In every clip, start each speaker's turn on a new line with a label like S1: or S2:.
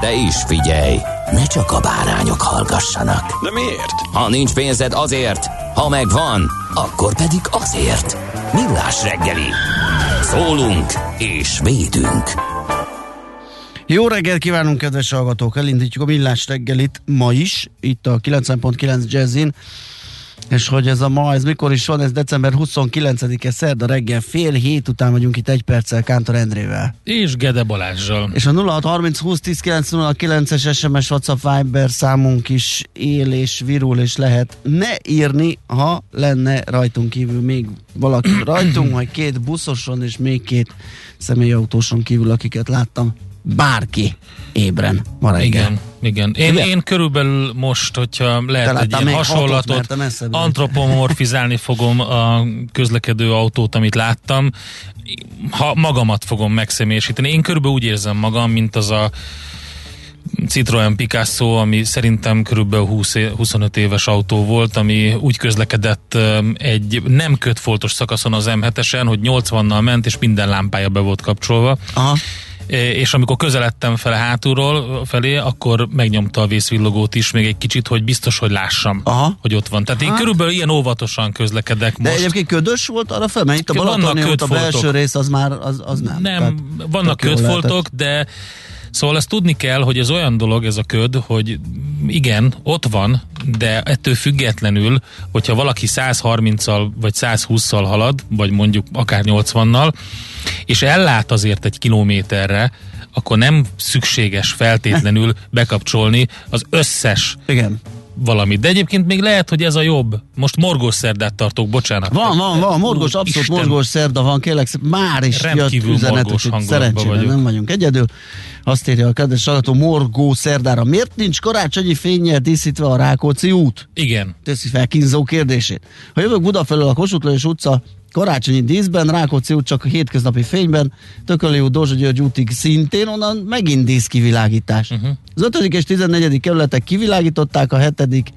S1: De is figyelj, ne csak a bárányok hallgassanak.
S2: De miért?
S1: Ha nincs pénzed azért, ha megvan, akkor pedig azért. Millás reggeli. Szólunk és védünk.
S3: Jó reggelt kívánunk, kedves hallgatók! Elindítjuk a millás reggelit ma is, itt a 90.9 Jazzin. És hogy ez a ma, ez mikor is van, ez december 29-e, szerda reggel, fél hét után vagyunk itt egy perccel Kántor Endrével.
S4: És Gede Balázsral.
S3: És a 0630 20 10 909-es SMS WhatsApp Viber számunk is él és virul, és lehet ne írni, ha lenne rajtunk kívül még valaki rajtunk, vagy két buszoson és még két személyautóson kívül, akiket láttam. Bárki ébren ma reggel.
S4: Igen, igen. Én,
S3: Ugye?
S4: én körülbelül most, hogyha lehet egy ilyen
S3: hatot,
S4: hasonlatot,
S3: vagy.
S4: antropomorfizálni fogom a közlekedő autót, amit láttam, ha magamat fogom megszemélyesíteni. Én körülbelül úgy érzem magam, mint az a Citroen Picasso, ami szerintem körülbelül 20 é- 25 éves autó volt, ami úgy közlekedett egy nem kötfoltos szakaszon az M7-esen, hogy 80-nal ment, és minden lámpája be volt kapcsolva.
S3: Aha.
S4: És amikor közeledtem fel hátulról felé, akkor megnyomta a vészvillogót is még egy kicsit, hogy biztos, hogy lássam,
S3: Aha.
S4: hogy ott van. Tehát én
S3: Hát.
S4: körülbelül ilyen óvatosan közlekedek
S3: De
S4: most.
S3: egyébként ködös volt arra fel, mert itt a Balatoni a belső rész az már az, az nem.
S4: Nem,
S3: Tehát
S4: vannak kötfoltok, de szóval ezt tudni kell, hogy ez olyan dolog, ez a köd, hogy igen, ott van, de ettől függetlenül, hogyha valaki 130-al vagy 120-szal halad, vagy mondjuk akár 80-nal, és ellát azért egy kilométerre, akkor nem szükséges feltétlenül bekapcsolni az összes
S3: Igen.
S4: Valamit. De egyébként még lehet, hogy ez a jobb. Most morgós szerdát tartok, bocsánat.
S3: Van, van, van, morgós,
S4: Úr,
S3: abszolút
S4: Isten.
S3: morgós szerda van, kérlek, már is jött
S4: Rendkívül
S3: üzenet, hogy szerencsére
S4: vagyok.
S3: nem vagyunk egyedül. Azt írja a kedves hallgató, morgó szerdára. Miért nincs karácsonyi fényjel díszítve a Rákóczi út?
S4: Igen.
S3: Teszi fel kínzó kérdését. Ha jövök Buda felől a Kossuth Lajos utca karácsonyi díszben, Rákóczi út csak a hétköznapi fényben, Tököli út, Dózsa György útig szintén, onnan megint díszkivilágítás. Uh-huh. Az 5. és 14. kerületek kivilágították, a 7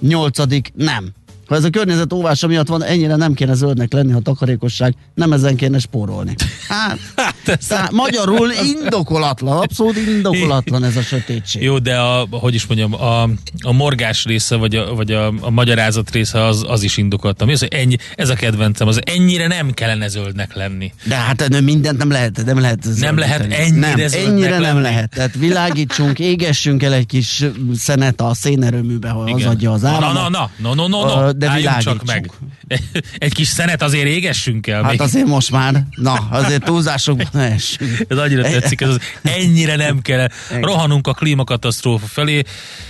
S3: nyolcadik nem. Ha ez a környezet óvása miatt van, ennyire nem kéne zöldnek lenni, ha takarékosság, nem ezen kéne spórolni. Hát, tehát magyarul indokolatlan, abszolút indokolatlan ez a sötétség.
S4: Jó, de a, hogy is mondjam, a, a morgás része, vagy a, vagy a, a magyarázat része az, az is indokoltam. Mi az, hogy ennyi, ez a kedvencem, az ennyire nem kellene zöldnek lenni.
S3: De hát nem mindent nem lehet, nem lehet
S4: Nem lehet
S3: zöldíteni.
S4: ennyire
S3: nem,
S4: zöldnek
S3: ennyire nem
S4: lenni.
S3: lehet. Tehát világítsunk, égessünk el egy kis szenet a szénerőműbe, ha az adja az
S4: na,
S3: áramot.
S4: na, na, na, no, no, no,
S3: Ö,
S4: no.
S3: De
S4: Álljunk csak meg. Egy kis szenet azért égessünk el.
S3: Hát
S4: még.
S3: azért most már, na, azért túlzásokban ne essünk.
S4: Ez annyira tetszik, ez az, ennyire nem kell. Rohanunk a klímakatasztrófa felé,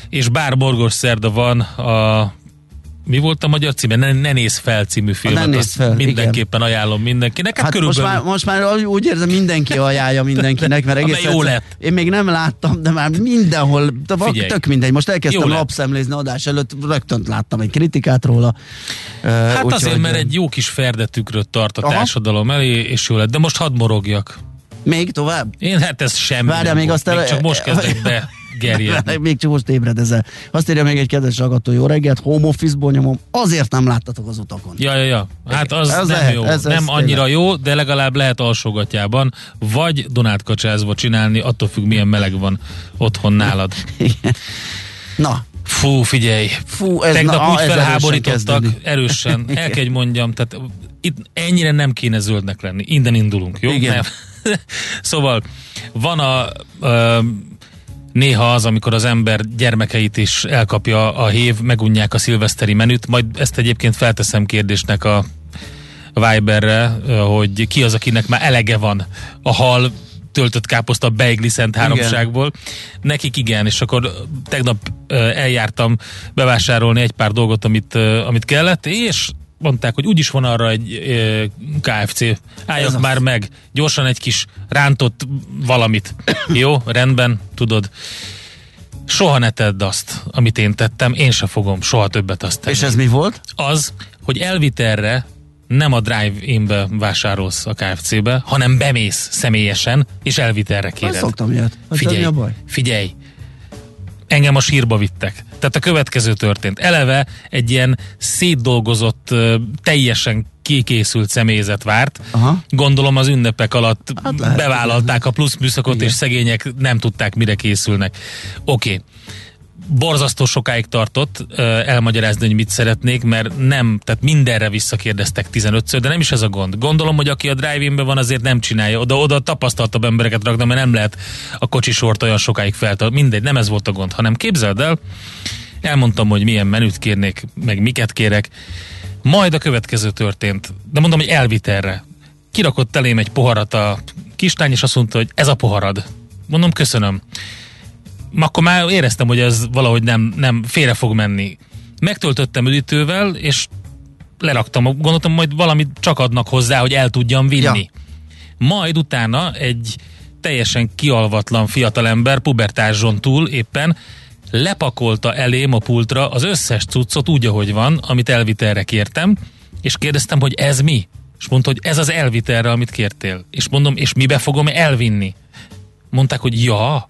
S4: és bár morgos szerda van a mi volt a magyar címe? Ne, ne nézz fel című filmet.
S3: Ne
S4: azt
S3: fel,
S4: mindenképpen ajánlom mindenkinek. Hát,
S3: Hát most
S4: körülbelül
S3: már, most már úgy érzem, mindenki ajánlja mindenkinek, mert egész
S4: jó lett.
S3: Én még nem láttam, de már mindenhol, de
S4: Figyelj.
S3: tök mindegy. Most
S4: Jó
S3: elkezdtem
S4: lett.
S3: lapszemlézni adás előtt, rögtön láttam egy kritikát róla.
S4: Hát
S3: Uh,
S4: azért, mert egy jó kis ferdetükröt tart a
S3: Aha.
S4: társadalom elé, és jó lett. De most hadd morogjak.
S3: Még tovább?
S4: Én hát ez semmi.
S3: Várjál, még
S4: volt.
S3: azt el-
S4: még csak most kezdek be gerjedni.
S3: Még csak most ébredezel. Azt írja még egy kedves hallgató, jó reggelt, home office-ból nyomom, azért nem láttatok az utakon.
S4: Ja, ja, ja. Hát az
S3: Ez
S4: nem
S3: lehet,
S4: jó.
S3: ez- ez
S4: nem annyira
S3: tényleg.
S4: jó, de legalább lehet alsógatjában, vagy Donát kacsázva csinálni, attól függ, milyen meleg van otthon nálad.
S3: Igen. Na,
S4: Fú, figyelj!
S3: Fú, ez-
S4: Tegnap
S3: na,
S4: úgy
S3: ez erősen
S4: felháborítottak,
S3: kezdődik.
S4: erősen, el kell, mondjam, tehát itt ennyire nem kéne zöldnek lenni. Innen indulunk, jó?
S3: Igen.
S4: Nem. szóval van a ö, néha az, amikor az ember gyermekeit is elkapja a hév, megunják a szilveszteri menüt, majd ezt egyébként felteszem kérdésnek a Viberre, hogy ki az, akinek már elege van a hal töltött káposzta beigli szent háromságból. Nekik igen, és akkor tegnap eljártam bevásárolni egy pár dolgot, amit, amit kellett, és mondták, hogy úgyis van arra egy ö, KFC, álljak már
S3: az.
S4: meg, gyorsan egy kis rántott valamit. Jó, rendben, tudod. Soha ne tedd azt, amit én tettem, én se fogom soha többet azt tenni.
S3: És ez mi volt?
S4: Az, hogy elvitelre nem a drive-inbe vásárolsz a KFC-be, hanem bemész személyesen, és elvitelre
S3: Én
S4: kéred.
S3: szoktam ilyet. Hát
S4: Figyelj,
S3: a baj?
S4: figyelj, engem a sírba vittek. Tehát a következő történt. Eleve egy ilyen szétdolgozott, teljesen kikészült személyzet várt.
S3: Aha.
S4: Gondolom az ünnepek alatt
S3: Hát lehet,
S4: bevállalták a plusz műszakot,
S3: Igen.
S4: és szegények nem tudták, mire készülnek. Oké. Okay. Borzasztó sokáig tartott elmagyarázni, hogy mit szeretnék, mert nem, tehát mindenre visszakérdeztek 15-ször, de nem is ez a gond. Gondolom, hogy aki a drive van, azért nem csinálja. Oda, oda tapasztaltabb embereket raknak, mert nem lehet a kocsisort olyan sokáig feltartani. Mindegy, nem ez volt a gond, hanem képzeld el, elmondtam, hogy milyen menüt kérnék, meg miket kérek, majd a következő történt. De mondom, hogy elvitelre. Kirakott elém egy poharat a kislány, és azt mondta, hogy ez a poharad. Mondom, köszönöm. Akkor már éreztem, hogy ez valahogy nem, nem félre fog menni. Megtöltöttem üdítővel, és leraktam, gondoltam, majd valamit csak adnak hozzá, hogy el tudjam vinni.
S3: Ja.
S4: Majd utána egy teljesen kialvatlan fiatalember, pubertáson túl éppen, lepakolta elém a pultra az összes cuccot úgy, ahogy van, amit elvitelre kértem, és kérdeztem, hogy ez mi? És mondta, hogy ez az elvitelre, amit kértél. És mondom, és mibe fogom elvinni? Mondták, hogy ja,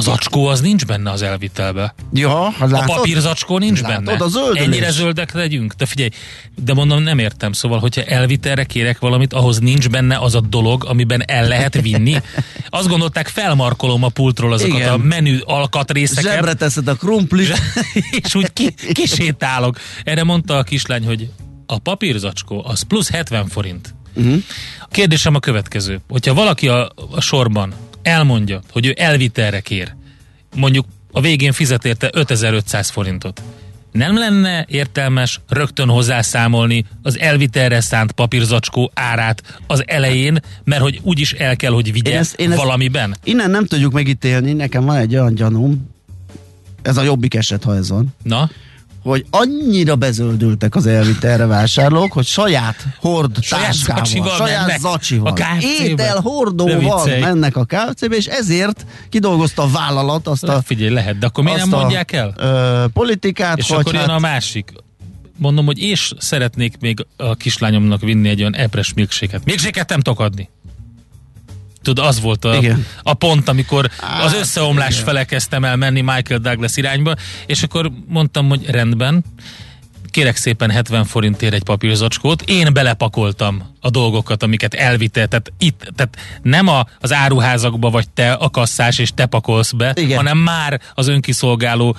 S4: az acskó az nincs benne az elvitelbe.
S3: Ja, hát
S4: A
S3: látod?
S4: papírzacskó nincs
S3: Látod,
S4: benne.
S3: a zöldülés.
S4: Ennyire zöldek legyünk? De figyelj, de mondom, nem értem. Szóval, hogyha elvitelre kérek valamit, ahhoz nincs benne az a dolog, amiben el lehet vinni. Azt gondolták, felmarkolom a pultról azokat
S3: Igen.
S4: a menü alkatrészeket,
S3: Zsebre teszed a krumplit.
S4: és úgy ki, kisétálok. Erre mondta a kislány, hogy a papírzacskó az plusz 70 forint.
S3: Uh-huh.
S4: A kérdésem a következő. Hogyha valaki a, a sorban elmondja, hogy ő elvitelre kér, mondjuk a végén fizet érte 5500 forintot, nem lenne értelmes rögtön hozzászámolni az elvitelre szánt papírzacskó árát az elején, mert hogy úgyis el kell, hogy vigye
S3: Én ezt- én ezt-
S4: valamiben?
S3: Innen nem tudjuk megítélni, nekem van egy olyan gyanúm, ez a jobbik eset, ha ez van,
S4: Na,
S3: hogy annyira bezöldültek az elvitelre vásárlók, hogy saját hord
S4: Saját
S3: táskával,
S4: zacsival
S3: saját zacsival,
S4: a
S3: étel hordóval mennek a KFC-be, és ezért kidolgozta a vállalat azt a,
S4: figyelj, lehet, de akkor miért nem mondják el?
S3: Ö, politikát,
S4: És
S3: hogy
S4: akkor jön
S3: hát,
S4: a másik. Mondom, hogy és szeretnék még a kislányomnak vinni egy olyan epres milkshake-et. Milkshake-et nem tudok adni. Tudod, az volt a,
S3: Igen.
S4: a pont, amikor az összeomlás
S3: igen.
S4: fele kezdtem el menni Michael Douglas irányba, és akkor mondtam, hogy rendben, kérek szépen 70 forintért egy papírzacskót, én belepakoltam a dolgokat, amiket elvitte, tehát itt, tehát nem a, az áruházakba vagy te a kasszás, és te pakolsz be,
S3: Igen.
S4: hanem már az önkiszolgáló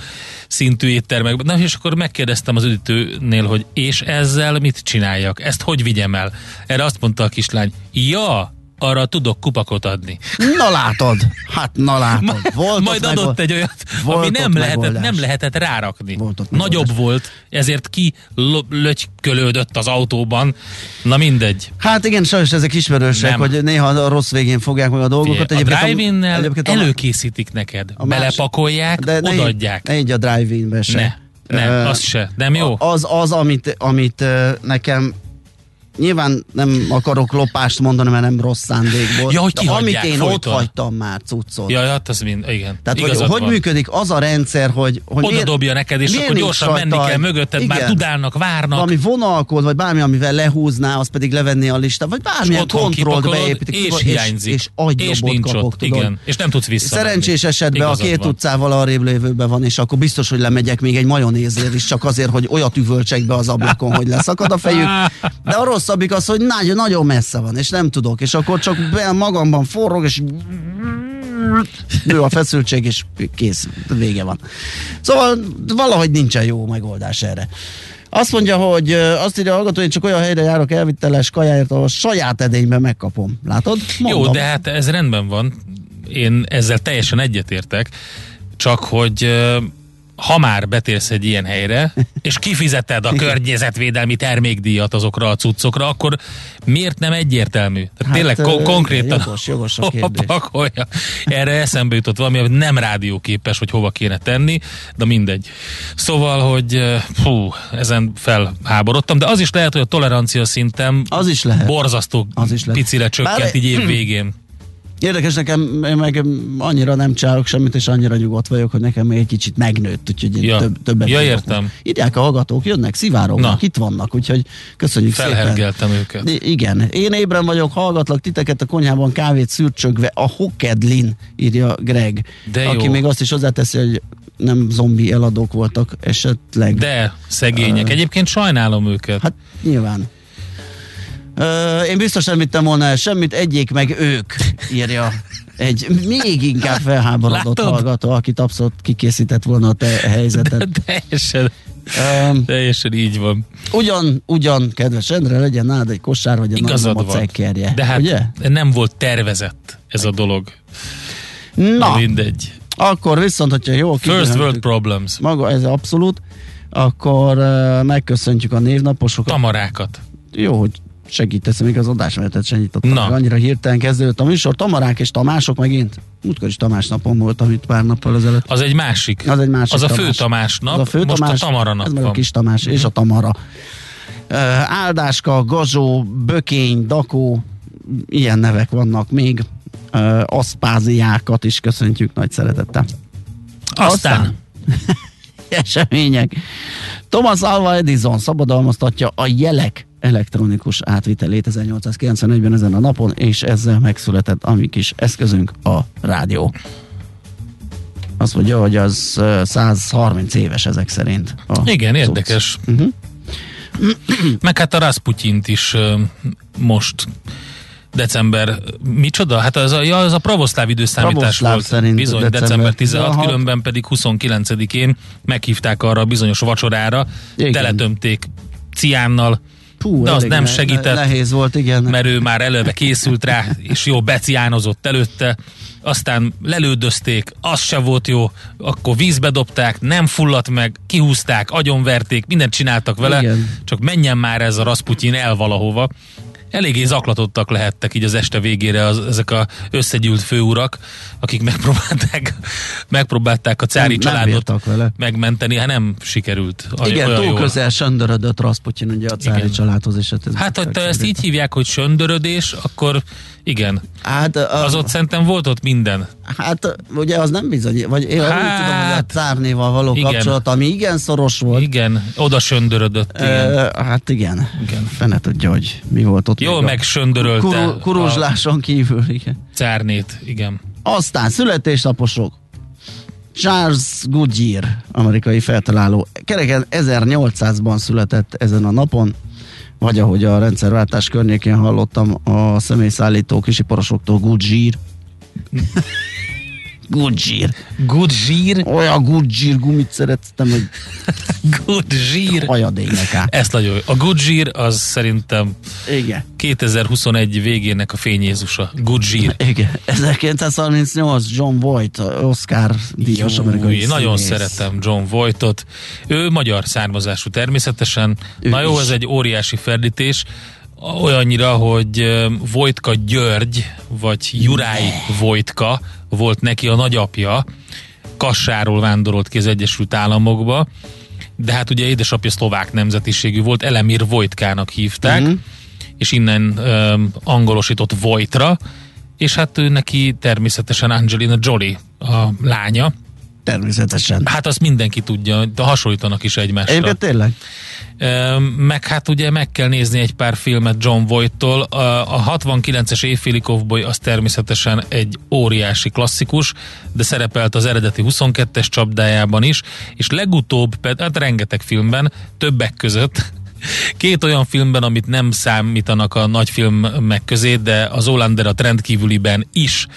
S4: szintű éttermekben. Na és akkor megkérdeztem az üdítőnél, hogy és ezzel mit csináljak? Ezt hogy vigyem el? Erre azt mondta a kislány, ja, arra tudok kupakot adni.
S3: na látod, hát na látod. Volt
S4: Majd
S3: ott
S4: adott
S3: meg,
S4: egy olyat,
S3: volt
S4: ami nem lehetett, nem lehetett rárakni.
S3: Volt
S4: Nagyobb volt, ezért ki lögykölődött az autóban. Na mindegy.
S3: Hát igen, sajnos ezek ismerősek,
S4: Nem.
S3: hogy néha a rossz végén fogják meg a dolgokat.
S4: a
S3: Egyébként
S4: drive-innel
S3: a-
S4: előkészítik neked.
S3: a más-
S4: Belepakolják,
S3: de ne így-
S4: odaadják.
S3: Ne így a drive-inbe se.
S4: Ne, nem,
S3: Ö,
S4: az se. Nem jó?
S3: Az, az amit, amit ö, nekem Nyilván nem akarok lopást mondani, mert nem rossz szándékból.
S4: Ja, hogy
S3: de amit én
S4: folyton.
S3: ott hagytam már cuccot.
S4: Ja, hát az mind, igen.
S3: Tehát hogy,
S4: Igazad
S3: hogy
S4: van.
S3: működik az a rendszer, hogy, hogy
S4: Oda dobja neked, és
S3: miért
S4: akkor gyorsan menni
S3: rajta
S4: kell mögötted, már
S3: igen.
S4: tudálnak, várnak.
S3: valami vonalkód, vagy bármi, amivel lehúzná, az pedig levenné a listát, vagy bármilyen kontrollt beépítik.
S4: és
S3: és,
S4: hiányzik.
S3: És,
S4: és nincs
S3: kapok,
S4: ott,
S3: tudod.
S4: igen. És nem tudsz vissza.
S3: Szerencsés esetben a két utcával arrébb lévőben van, és akkor biztos, hogy lemegyek még egy majonézért is, csak azért, hogy olyat üvöltsek be az ablakon, hogy leszakad a fejük. De a rosszabbik az, hogy nagyon, nagyon messze van, és nem tudok, és akkor csak be magamban forrog, és nő a feszültség, és kész, vége van. Szóval valahogy nincsen jó megoldás erre. Azt mondja, hogy azt írja a hallgató, hogy csak olyan helyre járok elviteles kajáért, ahol saját edényben megkapom. Látod?
S4: Jó, de hát ez rendben van. Én ezzel teljesen egyetértek. Csak hogy ha már betérsz egy ilyen helyre, és kifizeted a környezetvédelmi termékdíjat azokra a cuccokra, akkor miért nem egyértelmű? Tehát
S3: Hát,
S4: tényleg
S3: ö,
S4: ko- konkrétan
S3: jogos, jogos a kérdés.
S4: pakolja. Erre eszembe jutott valami, hogy nem rádióképes, hogy hova kéne tenni, de mindegy. Szóval, hogy fú, ezen felháborodtam, de az is lehet, hogy a tolerancia szintem
S3: Az is lehet.
S4: borzasztó
S3: Az is lehet.
S4: picire csökkent
S3: Bár-
S4: így év végén.
S3: Érdekes nekem, én meg annyira nem csinálok semmit, és annyira nyugodt vagyok, hogy nekem még egy kicsit megnőtt, úgyhogy én
S4: Ja.
S3: több, többet
S4: Ja, értem.
S3: Írják a hallgatók, jönnek, szivárognak,
S4: Na.
S3: itt vannak, úgyhogy köszönjük szépen.
S4: Felhergeltem őket.
S3: I- Igen, én ébren vagyok, hallgatlak titeket a konyhában kávét szürcsögve, a Hokedlin, írja Greg,
S4: De
S3: aki
S4: jó.
S3: még azt is hozzáteszi, hogy nem zombi eladók voltak esetleg.
S4: De szegények. Egyébként sajnálom őket.
S3: Hát nyilván. Ö, én biztos nem vittem volna el semmit, egyék meg ők, írja egy még inkább felháborodott
S4: Látod?
S3: hallgató, akit abszolút kikészített volna a te helyzetet.
S4: teljesen,
S3: Um,
S4: teljesen így van.
S3: ugyan, ugyan, kedves Endre, legyen nálad egy kosár, vagy a nagymama
S4: van.
S3: cekkerje.
S4: De hát
S3: Ugye?
S4: nem volt tervezett ez a dolog.
S3: Na,
S4: Na. Mindegy.
S3: akkor viszont, hogyha jól
S4: First world problems.
S3: maga, ez abszolút, akkor uh, megköszöntjük a névnaposokat.
S4: Tamarákat.
S3: Jó, hogy segítesz, még az adásmenetet se nyitottam.
S4: Na.
S3: Annyira hirtelen kezdődött a műsor. Tamarák és Tamások megint. Múltkor is Tamás napon voltam itt pár nappal ezelőtt.
S4: Az egy másik.
S3: Az egy másik
S4: Az a fő
S3: Tamás.
S4: Nap,
S3: Az a fő
S4: most
S3: Tamás,
S4: a Tamara
S3: ez
S4: nap
S3: meg a kis Tamás és a Tamara. Uh, Áldáska, Gazsó, Bökény, Dakó, ilyen nevek vannak még. Uh, aszpáziákat is köszöntjük nagy szeretettel.
S4: Aztán,
S3: események. Thomas Alva Edison szabadalmaztatja a jelek elektronikus átvitelét 1891-ben ezen a napon, és ezzel megszületett a mi kis eszközünk, a rádió. Azt mondja, hogy az ö, 130 éves ezek szerint. A
S4: igen,
S3: cucc.
S4: érdekes.
S3: Mhm.
S4: Meg hát a Rasputyint is most december, micsoda? Hát az a, ja, az a pravoszláv időszámítás
S3: Pravoszláv
S4: volt.
S3: szerint
S4: bizony,
S3: december
S4: december 16,
S3: 16.
S4: különben pedig 29-én meghívták arra a bizonyos vacsorára,
S3: Igen.
S4: teletömték ciánnal,
S3: Pú,
S4: de az nem
S3: ne-
S4: segített.
S3: Nehéz volt, igen.
S4: mert ő már előbe készült rá, és jó beciánozott előtte, aztán lelődözték, az se volt jó, akkor vízbe dobták, nem fulladt meg, kihúzták, agyonverték, mindent csináltak vele,
S3: Igen.
S4: csak menjen már ez a Rasputin el valahova. Eléggé zaklatottak lehettek így az este végére az, ezek a összegyűlt főurak, akik megpróbálták, megpróbálták a cári
S3: Nem- nem
S4: családot
S3: bírtak vele.
S4: megmenteni, hát nem sikerült.
S3: Igen,
S4: olyan
S3: túl
S4: jól.
S3: közel söndörödött Rasputin ugye a cári
S4: Igen.
S3: családhoz, és hát ez
S4: Hát, te ezt így hívják, hogy söndörödés, akkor igen.
S3: Hát, a,
S4: Az ott szerintem volt ott minden.
S3: Hát ugye az nem bizony, vagy én hát, úgy
S4: Hát,
S3: tudom, hogy a cárnéval való
S4: igen.
S3: kapcsolat, ami igen szoros volt.
S4: Igen, oda söndörödött. Igen.
S3: E, hát igen.
S4: Igen.
S3: Fene tudja, hogy mi volt ott.
S4: Jól megsöndörölte
S3: Kuru,
S4: a
S3: kuruzsláson kívül, igen.
S4: cárnét. Igen.
S3: Aztán születésnaposok. Charles Goodyear, amerikai feltaláló. Kereken 1800-ban született ezen a napon, vagy ahogy a rendszerváltás környékén hallottam a személyszállító kisiporosoktól Goodyear. Goodyear.
S4: Good zsír,
S3: Olyan Goodyear gumit szerettem, hogy
S4: good zsír. Ezt nagyon jó. A good zsír az szerintem
S3: Igen.
S4: 2021 végének a fényézusa. Good zsír.
S3: Igen. 1938 John Voight, Oscar díjas amerikai
S4: Új, nagyon szeretem John Voightot. Ő magyar származású természetesen.
S3: Ő
S4: Na jó,
S3: is.
S4: ez egy óriási ferdítés. Olyannyira, hogy Vojtka György, vagy Juráj Vojtka volt neki a nagyapja. Kassáról vándorolt ki az Egyesült Államokba, de hát ugye édesapja szlovák nemzetiségű volt, Elemir Vojtkának hívták,
S3: Mhm.
S4: és innen ö, angolosított Vojtra, és hát ő neki természetesen Angelina Jolie a lánya.
S3: Természetesen.
S4: Hát azt mindenki tudja, de hasonlítanak is egymásra.
S3: Egyébként tényleg?
S4: Meg hát ugye meg kell nézni egy pár filmet John Voight-tól. A a 69-es évféli Cowboy az természetesen egy óriási klasszikus, de szerepelt az eredeti 22-es csapdájában is, és legutóbb, hát rengeteg filmben, többek között, Két olyan filmben, amit nem számítanak a nagy filmek közé, de az Olander a rendkívüliben is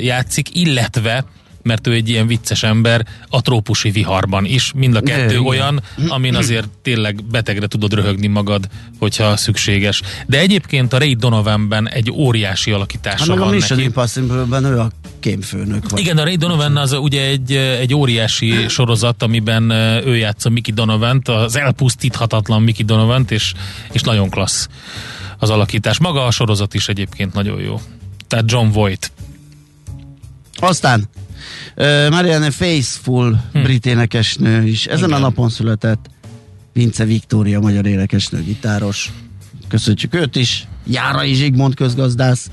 S4: játszik, illetve mert ő egy ilyen vicces ember a trópusi viharban is. Mind a kettő
S3: Igen.
S4: olyan, amin azért tényleg betegre tudod röhögni magad, hogyha szükséges. De egyébként a Ray Donovanben egy óriási alakítása
S3: Hát meg a
S4: van
S3: Mission
S4: neki.
S3: Impossible-ben ő a kémfőnök. Vagy.
S4: Igen, a Ray Donovan az ugye egy, egy óriási sorozat, amiben ő játsza Mickey Donovan-t, az elpusztíthatatlan Mickey Donovan-t, és, és nagyon klassz az alakítás. Maga a sorozat is egyébként nagyon jó. Tehát John Voight.
S3: Aztán uh, Marianne Faithful hm. brit énekesnő is. Ezen
S4: Igen.
S3: a napon született Vince Viktória, magyar énekesnő, gitáros. Köszönjük őt is. Járai Zsigmond közgazdász,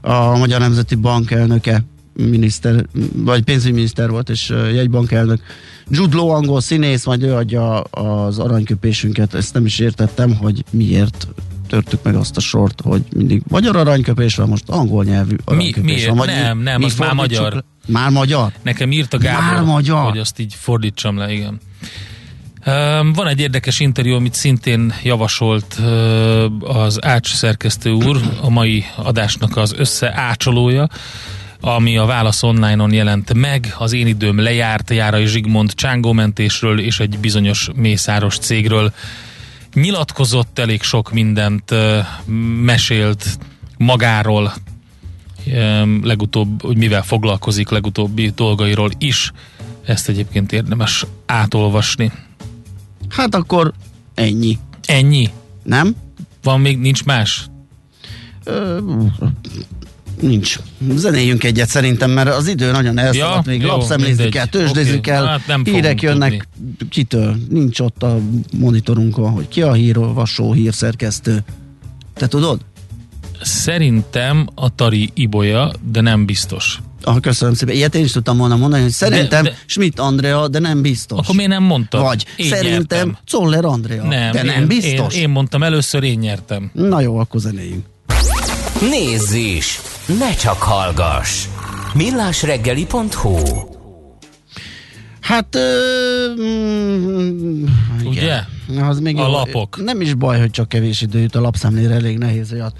S3: a Magyar Nemzeti Bank elnöke, miniszter, vagy pénzügyminiszter volt, és uh, jegybankelnök. Jude Law angol színész, majd ő adja az aranyköpésünket. Ezt nem is értettem, hogy miért törtük meg azt a sort, hogy mindig magyar aranyköpés van, most angol nyelvű aranyköpés
S4: miért?
S3: van. Vagy
S4: Nem,
S3: mi-
S4: nem,
S3: mi
S4: az már magyar.
S3: le? Már magyar?
S4: Nekem írta Gábor,
S3: Már magyar?
S4: hogy azt így fordítsam le, igen. Van egy érdekes interjú, amit szintén javasolt az Ács szerkesztő úr, a mai adásnak az összeácsolója, ami a Válasz online-on jelent meg, az én időm lejárt Járai Zsigmond csángómentésről és egy bizonyos mészáros cégről. Nyilatkozott elég sok mindent, mesélt magáról, legutóbb, hogy mivel foglalkozik legutóbbi dolgairól is. Ezt egyébként érdemes átolvasni.
S3: Hát akkor ennyi.
S4: Ennyi?
S3: Nem?
S4: Van még, nincs más?
S3: Ö, nincs. Zenéljünk egyet szerintem, mert az idő nagyon elszaladt,
S4: Ja,
S3: még
S4: jó,
S3: lapszemlézni
S4: mindegy.
S3: kell, tőzsdézni
S4: Oké,
S3: kell,
S4: hát nem
S3: hírek jönnek kitől, nincs ott a monitorunkon, hogy ki a hírolvasó, hírszerkesztő. Te tudod?
S4: Szerintem a Tari Ibolya, de nem biztos.
S3: Ah, köszönöm szépen. Ilyet én is tudtam volna mondani, hogy szerintem
S4: De-
S3: de, Schmidt Andrea, de nem biztos.
S4: Akkor miért nem mondtad?
S3: Vagy
S4: Én
S3: szerintem
S4: nyertem.
S3: Czoller Andrea,
S4: Nem,
S3: de nem
S4: én,
S3: biztos.
S4: Én, én mondtam először, én nyertem.
S3: Na jó, akkor zenéljünk.
S1: Nézz is! Ne csak hallgass! millásreggeli.hu
S3: Hát, ö, mm,
S4: Ugye?
S3: igen. Az még
S4: A
S3: jó.
S4: lapok.
S3: Nem is baj, hogy csak kevés idő jut a lapszemlére, elég nehéz olyat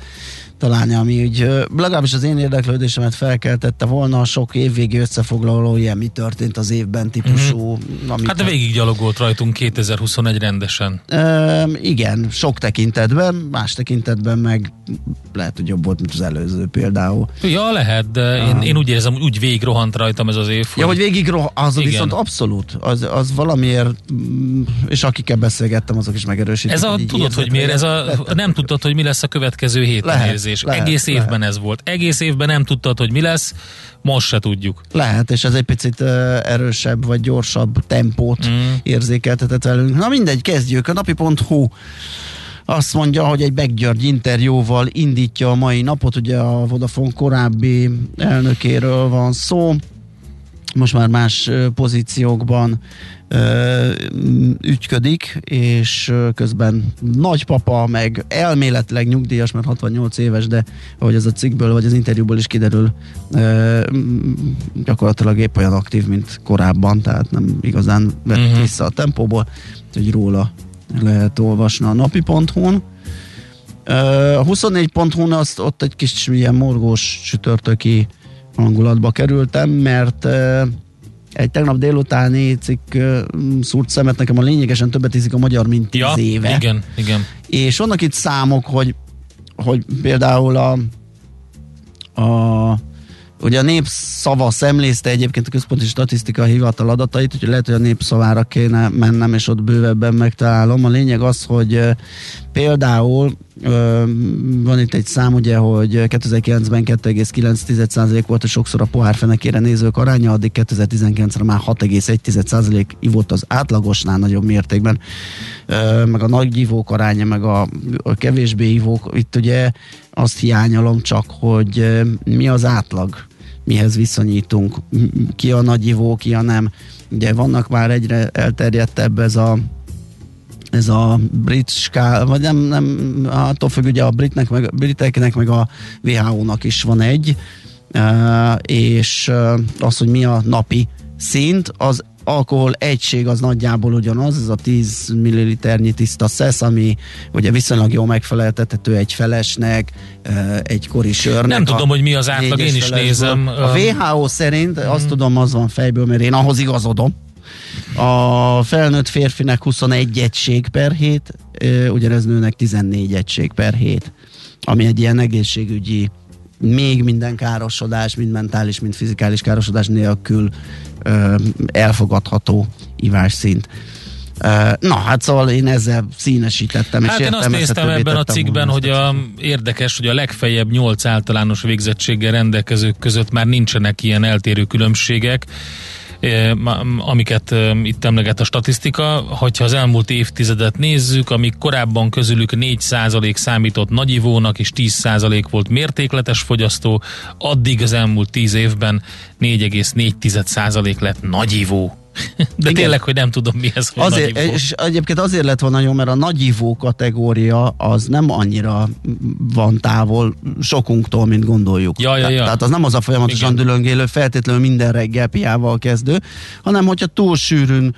S3: találni, ami úgy, legalábbis az én érdeklődésemet felkeltette volna a sok évvégi összefoglaló, ilyen mi történt az évben típusú. Mm-hmm. Amit
S4: Hát de végig gyalogolt rajtunk 2021 rendesen.
S3: Ö, igen, sok tekintetben, más tekintetben meg lehet, hogy jobb volt, mint az előző például.
S4: Ja, lehet, de én, én úgy érzem, hogy úgy végig rohant rajtam ez az év.
S3: Ja, hogy végig roh- az
S4: Igen.
S3: viszont abszolút, az, az valamiért, mm, és akikkel beszélgettem, azok is megerősítik.
S4: Ez a,
S3: így
S4: tudod, hogy miért? Ez a, nem tudtad, hogy mi lesz a következő héten
S3: Lehet,
S4: érzés.
S3: Lehet,
S4: Egész
S3: lehet.
S4: évben ez volt. Egész évben nem tudtad, hogy mi lesz, most se tudjuk.
S3: Lehet, és ez egy picit uh, erősebb vagy gyorsabb tempót
S4: mm.
S3: érzékeltetett velünk. Na mindegy, kezdjük. A napi.hu azt mondja, hogy egy Beggyörgy interjúval indítja a mai napot, ugye a Vodafone korábbi elnökéről van szó, most már más pozíciókban ö, ügyködik, és közben nagypapa, meg elméletileg nyugdíjas, mert 68 éves, de ahogy ez a cikkből, vagy az interjúból is kiderül, ö, gyakorlatilag épp olyan aktív, mint korábban, tehát nem igazán vett uh-huh. vissza a tempóból, hogy róla lehet olvasni a napi.hu-n. A 24.hu-n azt ott egy kis ilyen morgós csütörtöki hangulatba kerültem, mert egy tegnap délutáni cikk szúrt szemet nekem a lényegesen többet ízik a magyar, mint tíz
S4: Ja,
S3: éve.
S4: igen, igen.
S3: És vannak itt számok, hogy, hogy például a, a Ugye a népszava szemlézte egyébként a Központi Statisztika Hivatal adatait, úgyhogy lehet, hogy a népszavára kéne mennem, és ott bővebben megtalálom. A lényeg az, hogy például van itt egy szám, ugye, hogy 2009-ben 2,9% volt, és sokszor a pohár fenekére nézők aránya, addig 2019-re már 6,1% ivott az átlagosnál nagyobb mértékben, meg a nagy ivók aránya, meg a, a kevésbé ivók, itt ugye azt hiányolom csak, hogy mi az átlag, mihez viszonyítunk, ki a nagy ivó, ki a nem. Ugye vannak már egyre elterjedtebb ez a ez a brit skál, vagy nem, nem, attól függ, ugye a britnek, meg, a briteknek, meg a WHO-nak is van egy, uh, és uh, az, hogy mi a napi szint, az alkohol egység az nagyjából ugyanaz, ez a 10 milliliternyi tiszta szesz, ami ugye viszonylag jól megfeleltethető egy felesnek, egy kori sörnek.
S4: Nem tudom, hogy mi az átlag, én is nézem.
S3: A WHO szerint, azt tudom, az van fejből, mert én ahhoz igazodom, a felnőtt férfinek 21 egység per hét, ugyanez nőnek 14 egység per hét, ami egy ilyen egészségügyi még minden károsodás, mind mentális, mind fizikális károsodás nélkül elfogadható ivásszint. Na, hát szóval én ezzel színesítettem.
S4: Hát és én azt néztem ebben a cikkben, hogy a, érdekes, hogy a legfeljebb nyolc általános végzettséggel rendelkezők között már nincsenek ilyen eltérő különbségek, amiket itt emleget a statisztika, hogyha az elmúlt évtizedet nézzük, amik korábban közülük 4% számított nagyivónak és 10% volt mértékletes fogyasztó, addig az elmúlt 10 évben 4,4% lett nagyivó de Igen. tényleg, hogy nem tudom mi ez, hogy
S3: azért, És egyébként azért lett volna jó, mert a nagyivó kategória az nem annyira van távol sokunktól, mint gondoljuk.
S4: Ja, ja, ja.
S3: Tehát az nem az a folyamatosan Igen. dülöngélő, feltétlenül minden reggel piával kezdő, hanem hogyha túl sűrűn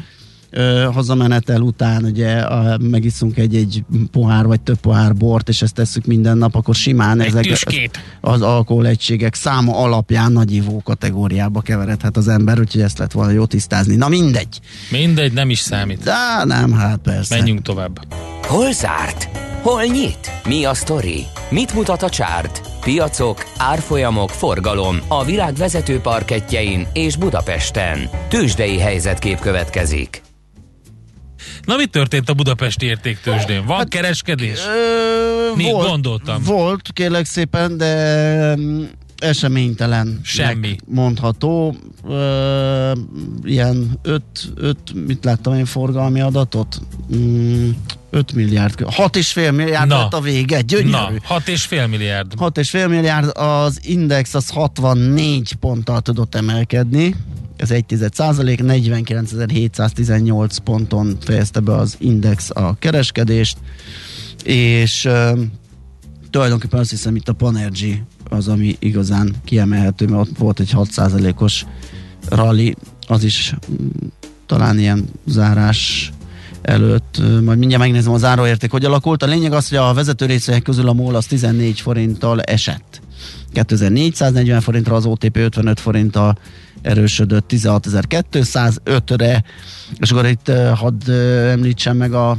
S3: ö, hazamenetel után ugye a, megiszunk egy-egy pohár vagy több pohár bort, és ezt tesszük minden nap, akkor simán
S4: egy
S3: ezek
S4: tüskét.
S3: az alkoholegységek száma alapján nagyivó kategóriába keveredhet az ember, úgyhogy ezt lett volna jó tisztázni. Na mindegy.
S4: Mindegy, nem is számít.
S3: De nem, hát persze.
S4: Menjünk tovább.
S1: Hol zárt? Hol nyit? Mi a sztori? Mit mutat a csárt? Piacok, árfolyamok, forgalom a világ vezető parketjein és Budapesten. Tősdei helyzetkép következik.
S4: Na mi történt a budapesti értéktősdén? Van hát, kereskedés?
S3: Ö,
S4: volt, gondoltam?
S3: Volt, kérlek szépen, de mm, eseménytelen
S4: semmi
S3: mondható ö, ilyen 5, 5 mit láttam én forgalmi adatot mm, 5 milliárd, 6,5 milliárd Na. lett a vége, gyönyörű. Na,
S4: 6,5 milliárd.
S3: 6,5 milliárd, az index az 64 ponttal tudott emelkedni, ez 1 százalék, 49.718 ponton fejezte be az index a kereskedést, és uh, tulajdonképpen azt hiszem itt a Panergy az, ami igazán kiemelhető, mert ott volt egy 6% os rally, az is um, talán ilyen zárás előtt, majd mindjárt megnézem a záróérték, hogy alakult. A lényeg az, hogy a vezető részvények közül a MOL az 14 forinttal esett. 2440 forintra, az OTP 55 forinttal erősödött 16.205-re, és akkor itt hadd említsem meg a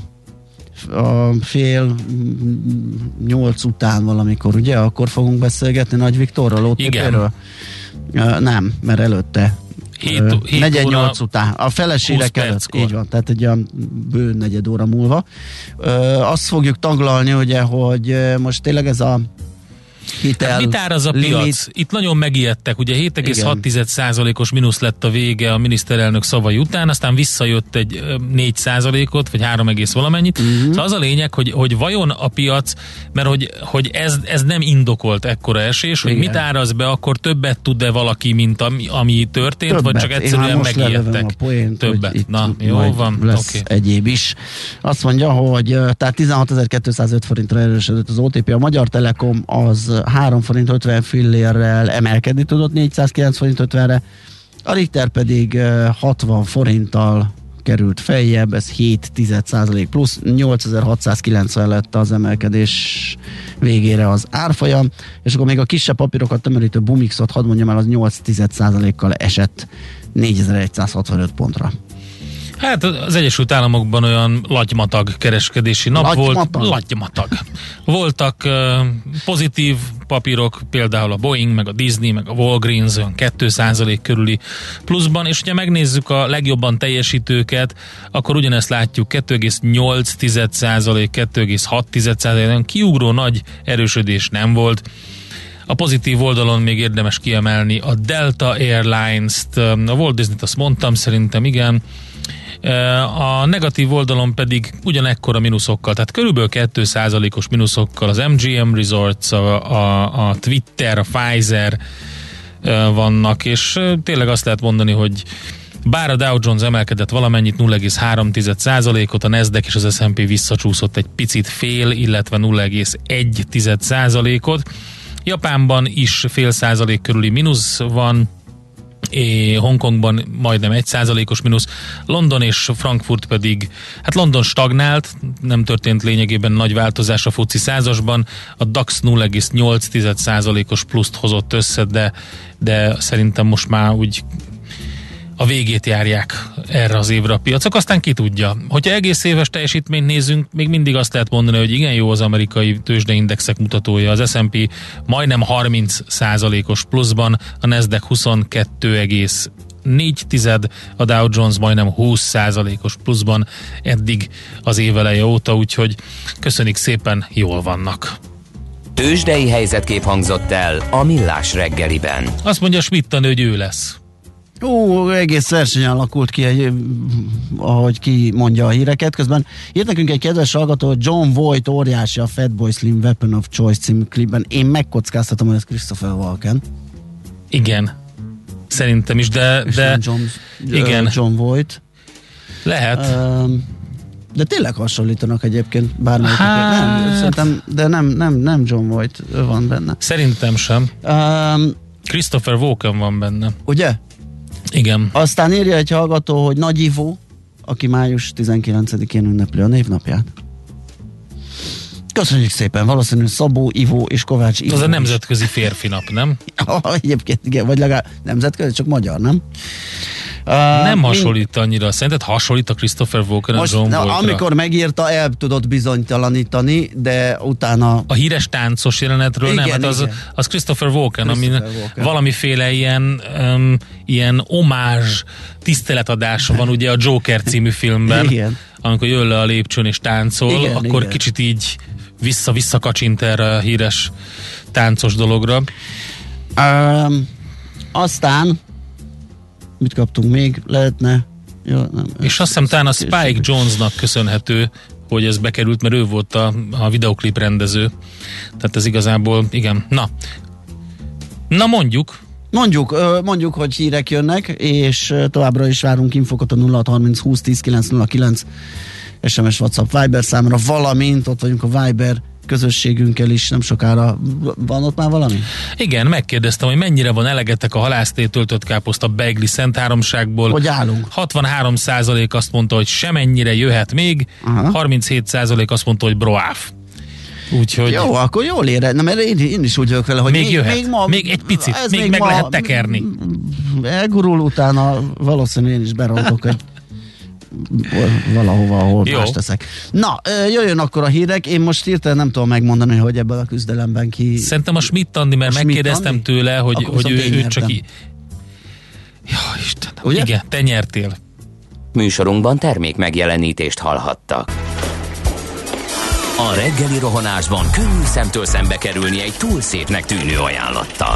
S3: a fél nyolc után valamikor, ugye? Akkor fogunk beszélgetni Nagy Viktorral, OTP-ről? Nem, mert előtte. 48 után. A felesérek előtt. Így van, tehát egy olyan bő negyed óra múlva. Azt fogjuk taglalni, ugye, hogy most tényleg ez a hitel hát
S4: mit áraz a limit. piac? Itt nagyon megijedtek, ugye 7,6%-os mínusz lett a vége a miniszterelnök szavai után, aztán visszajött egy 4%-ot, vagy 3, valamennyit. Uh-huh. Szóval az a lényeg, hogy, hogy vajon a piac, mert hogy, hogy ez, ez nem indokolt ekkora esés, hogy Igen. mit áraz be, akkor többet tud-e valaki, mint ami, ami történt, többet. vagy csak egyszerűen megijedtek?
S3: A poént,
S4: többet. Na, jó van.
S3: Lesz okay. egyéb is. Azt mondja, hogy tehát 16.205 forintra erősödött az OTP, a Magyar Telekom az 3 forint 50 fillérrel emelkedni tudott 409 forint 50-re, a Richter pedig 60 forinttal került feljebb, ez 7% plusz, 8690 lett az emelkedés végére az árfolyam, és akkor még a kisebb papírokat tömörítő Bumixot, hadd mondjam el, az 8% kal esett 4165 pontra.
S4: Hát az Egyesült Államokban olyan lagymatag kereskedési nap lagymatag. volt. Lagymatag. Voltak uh, pozitív papírok, például a Boeing, meg a Disney, meg a Walgreens olyan 2% körüli pluszban, és hogyha megnézzük a legjobban teljesítőket, akkor ugyanezt látjuk 2,8%, 2,6%, olyan kiugró nagy erősödés nem volt. A pozitív oldalon még érdemes kiemelni a Delta Airlines-t, a Walt Disney-t azt mondtam, szerintem igen, a negatív oldalon pedig ugyanekkora mínuszokkal, tehát körülbelül 2%-os mínuszokkal az MGM Resorts, a, a, a Twitter, a Pfizer vannak, és tényleg azt lehet mondani, hogy bár a Dow Jones emelkedett valamennyit 0,3%-ot, a Nasdaq és az S&P visszacsúszott egy picit fél, illetve 0,1%-ot. Japánban is fél százalék körüli mínusz van, Hongkongban majdnem 1%-os mínusz, London és Frankfurt pedig, hát London stagnált, nem történt lényegében nagy változás a FUCI százasban, a DAX 0,8%-os pluszt hozott össze, de, de szerintem most már úgy a végét járják erre az évre a piacok, aztán ki tudja. Hogyha egész éves teljesítményt nézzünk, még mindig azt lehet mondani, hogy igen jó az amerikai tőzsdeindexek mutatója. Az S&P majdnem 30 os pluszban, a Nasdaq 22, 4 tized, a Dow Jones majdnem 20 os pluszban eddig az éveleje óta, úgyhogy köszönik szépen, jól vannak.
S1: Tőzsdei helyzetkép hangzott el a Millás reggeliben.
S4: Azt mondja Schmidt hogy ő lesz.
S3: Ó, egész verseny alakult ki, egy, ahogy ki mondja a híreket. Közben írt nekünk egy kedves hallgató, hogy John Voight óriási a Fatboy Slim Weapon of Choice című klipben. Én megkockáztatom, hogy ez Christopher Walken.
S4: Igen. Szerintem is, de... de
S3: John,
S4: igen.
S3: John Voight.
S4: Lehet.
S3: Um, de tényleg hasonlítanak egyébként bármelyik.
S4: Hát...
S3: Nem, szerintem, de nem, nem, nem John Voight van benne.
S4: Szerintem sem. Um, Christopher Walken van benne.
S3: Ugye?
S4: Igen.
S3: Aztán írja egy hallgató, hogy Nagy Ivó, aki május 19-én ünnepli a névnapját. Köszönjük szépen, valószínűleg Szabó, Ivó és Kovács Ivó
S4: Az a nemzetközi férfi nap, nem?
S3: Egyébként igen, vagy legalább nemzetközi, csak magyar, nem?
S4: Uh, nem hasonlít annyira. Szerinted hasonlít a Christopher Walken
S3: Most,
S4: a John
S3: na, Amikor megírta, el tudott bizonytalanítani, de utána...
S4: A híres táncos jelenetről igen, nem, hát az, az Christopher Walken, Christopher ami Walken. valamiféle ilyen, um, ilyen omázs tiszteletadás van ugye a Joker című filmben.
S3: Igen.
S4: Amikor jön le a lépcsőn és táncol, igen, akkor igen. kicsit így vissza-vissza kacsint erre a híres táncos dologra.
S3: Um, aztán mit kaptunk még? Lehetne
S4: jó, nem, és azt hiszem talán a Spike Jonesnak köszönhető, hogy ez bekerült, mert ő volt a, a videoklip rendező. Tehát ez igazából, igen. Na, na mondjuk.
S3: Mondjuk, mondjuk, hogy hírek jönnek, és továbbra is várunk infokat a 0630 20 10 909 SMS, WhatsApp, Viber számra, valamint ott vagyunk a Viber közösségünkkel is nem sokára. Van ott már valami?
S4: Igen, megkérdeztem, hogy mennyire van elegetek a halászté töltött káposzta Begli Szent Háromságból.
S3: Hogy állunk?
S4: 63% azt mondta, hogy semennyire jöhet még, Aha. 37% azt mondta, hogy broáf.
S3: Úgyhogy... Jó, akkor jól ére. Na, mert én, én is úgy vagyok vele, hogy
S4: még, még jöhet. Még, ma, még egy picit, még, még meg ma, lehet tekerni.
S3: Elgurul utána valószínűleg én is berontok egy valahova, ahol Jó. más teszek. Na, jöjjön akkor a hírek. Én most hirtelen nem tudom megmondani, hogy ebből a küzdelemben ki...
S4: Szerintem a Schmidt Andi, mert a megkérdeztem Andi? tőle, hogy, hogy ő, ő csak így... Ja, Istenem. Ugye? Igen, te nyertél.
S1: Műsorunkban termék megjelenítést hallhattak. A reggeli rohanásban könnyű szemtől szembe kerülni egy túl szépnek tűnő ajánlattal.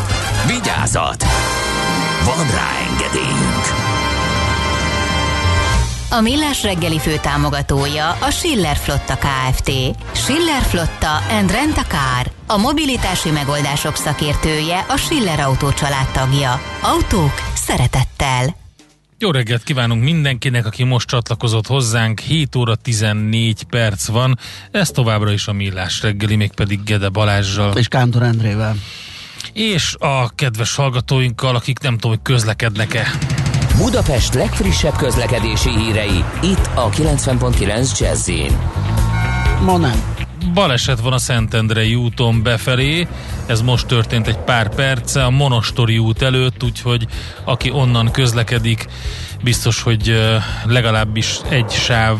S1: Vigyázat! Van rá engedélyünk!
S5: A Millás reggeli fő támogatója a Schiller Flotta KFT. Schiller Flotta and Rent a Car. A mobilitási megoldások szakértője a Schiller Autó tagja. Autók szeretettel.
S4: Jó reggelt kívánunk mindenkinek, aki most csatlakozott hozzánk. 7 óra 14 perc van. Ez továbbra is a Millás reggeli, mégpedig Gede Balázsjal.
S3: És Kántor Endrével
S4: és a kedves hallgatóinkkal, akik nem tudom, hogy közlekednek-e.
S1: Budapest legfrissebb közlekedési hírei, itt a 90.9 jazz
S3: Ma nem.
S4: Baleset van a Szentendrei úton befelé, ez most történt egy pár perce a Monostori út előtt, úgyhogy aki onnan közlekedik, biztos, hogy legalábbis egy sáv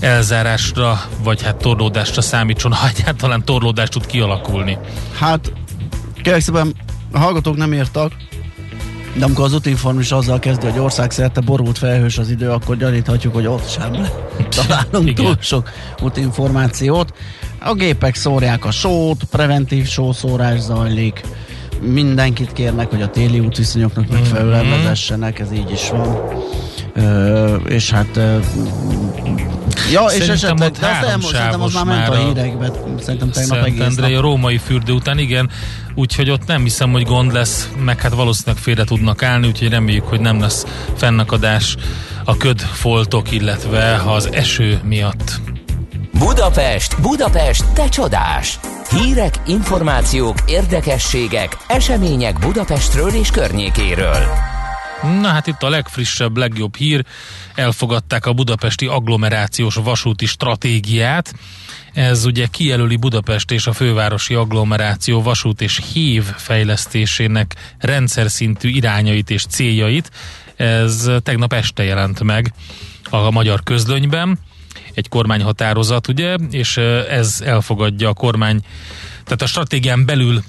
S4: elzárásra, vagy hát torlódásra számítson, ha egyáltalán torlódás tud kialakulni.
S3: Hát Kérlek szépen, a hallgatók nem írtak, de amikor az útinform is azzal kezdi, hogy országszerte borult felhős az idő, akkor gyaníthatjuk, hogy ott sem találunk túl sok útinformációt. A gépek szórják a sót, preventív sószórás zajlik, mindenkit kérnek, hogy a téli útviszonyoknak megfelelően
S4: Mhm.
S3: vezessenek, ez így is van. Ö, és hát ö, ja, és
S4: Szerintem
S3: esetleg,
S4: ott
S3: de azt elmond, szerintem az már ment a
S4: a
S3: hírekbe, szerintem tegnap egész
S4: Szentendrei, a római fürdő után, igen, úgyhogy ott nem hiszem, hogy gond lesz, meg hát valószínűleg félre tudnak állni, úgyhogy reméljük, hogy nem lesz fennakadás a ködfoltok, illetve az eső miatt.
S1: Budapest, Budapest, te csodás! Hírek, információk, érdekességek, események Budapestről és környékéről.
S4: Na hát itt a legfrissebb, legjobb hír. Elfogadták a budapesti agglomerációs vasúti stratégiát. Ez ugye kijelöli Budapest és a fővárosi agglomeráció vasút és hív fejlesztésének rendszer szintű irányait és céljait. Ez tegnap este jelent meg a magyar közlönyben. Egy kormányhatározat, ugye, és ez elfogadja a kormány, tehát a stratégián belül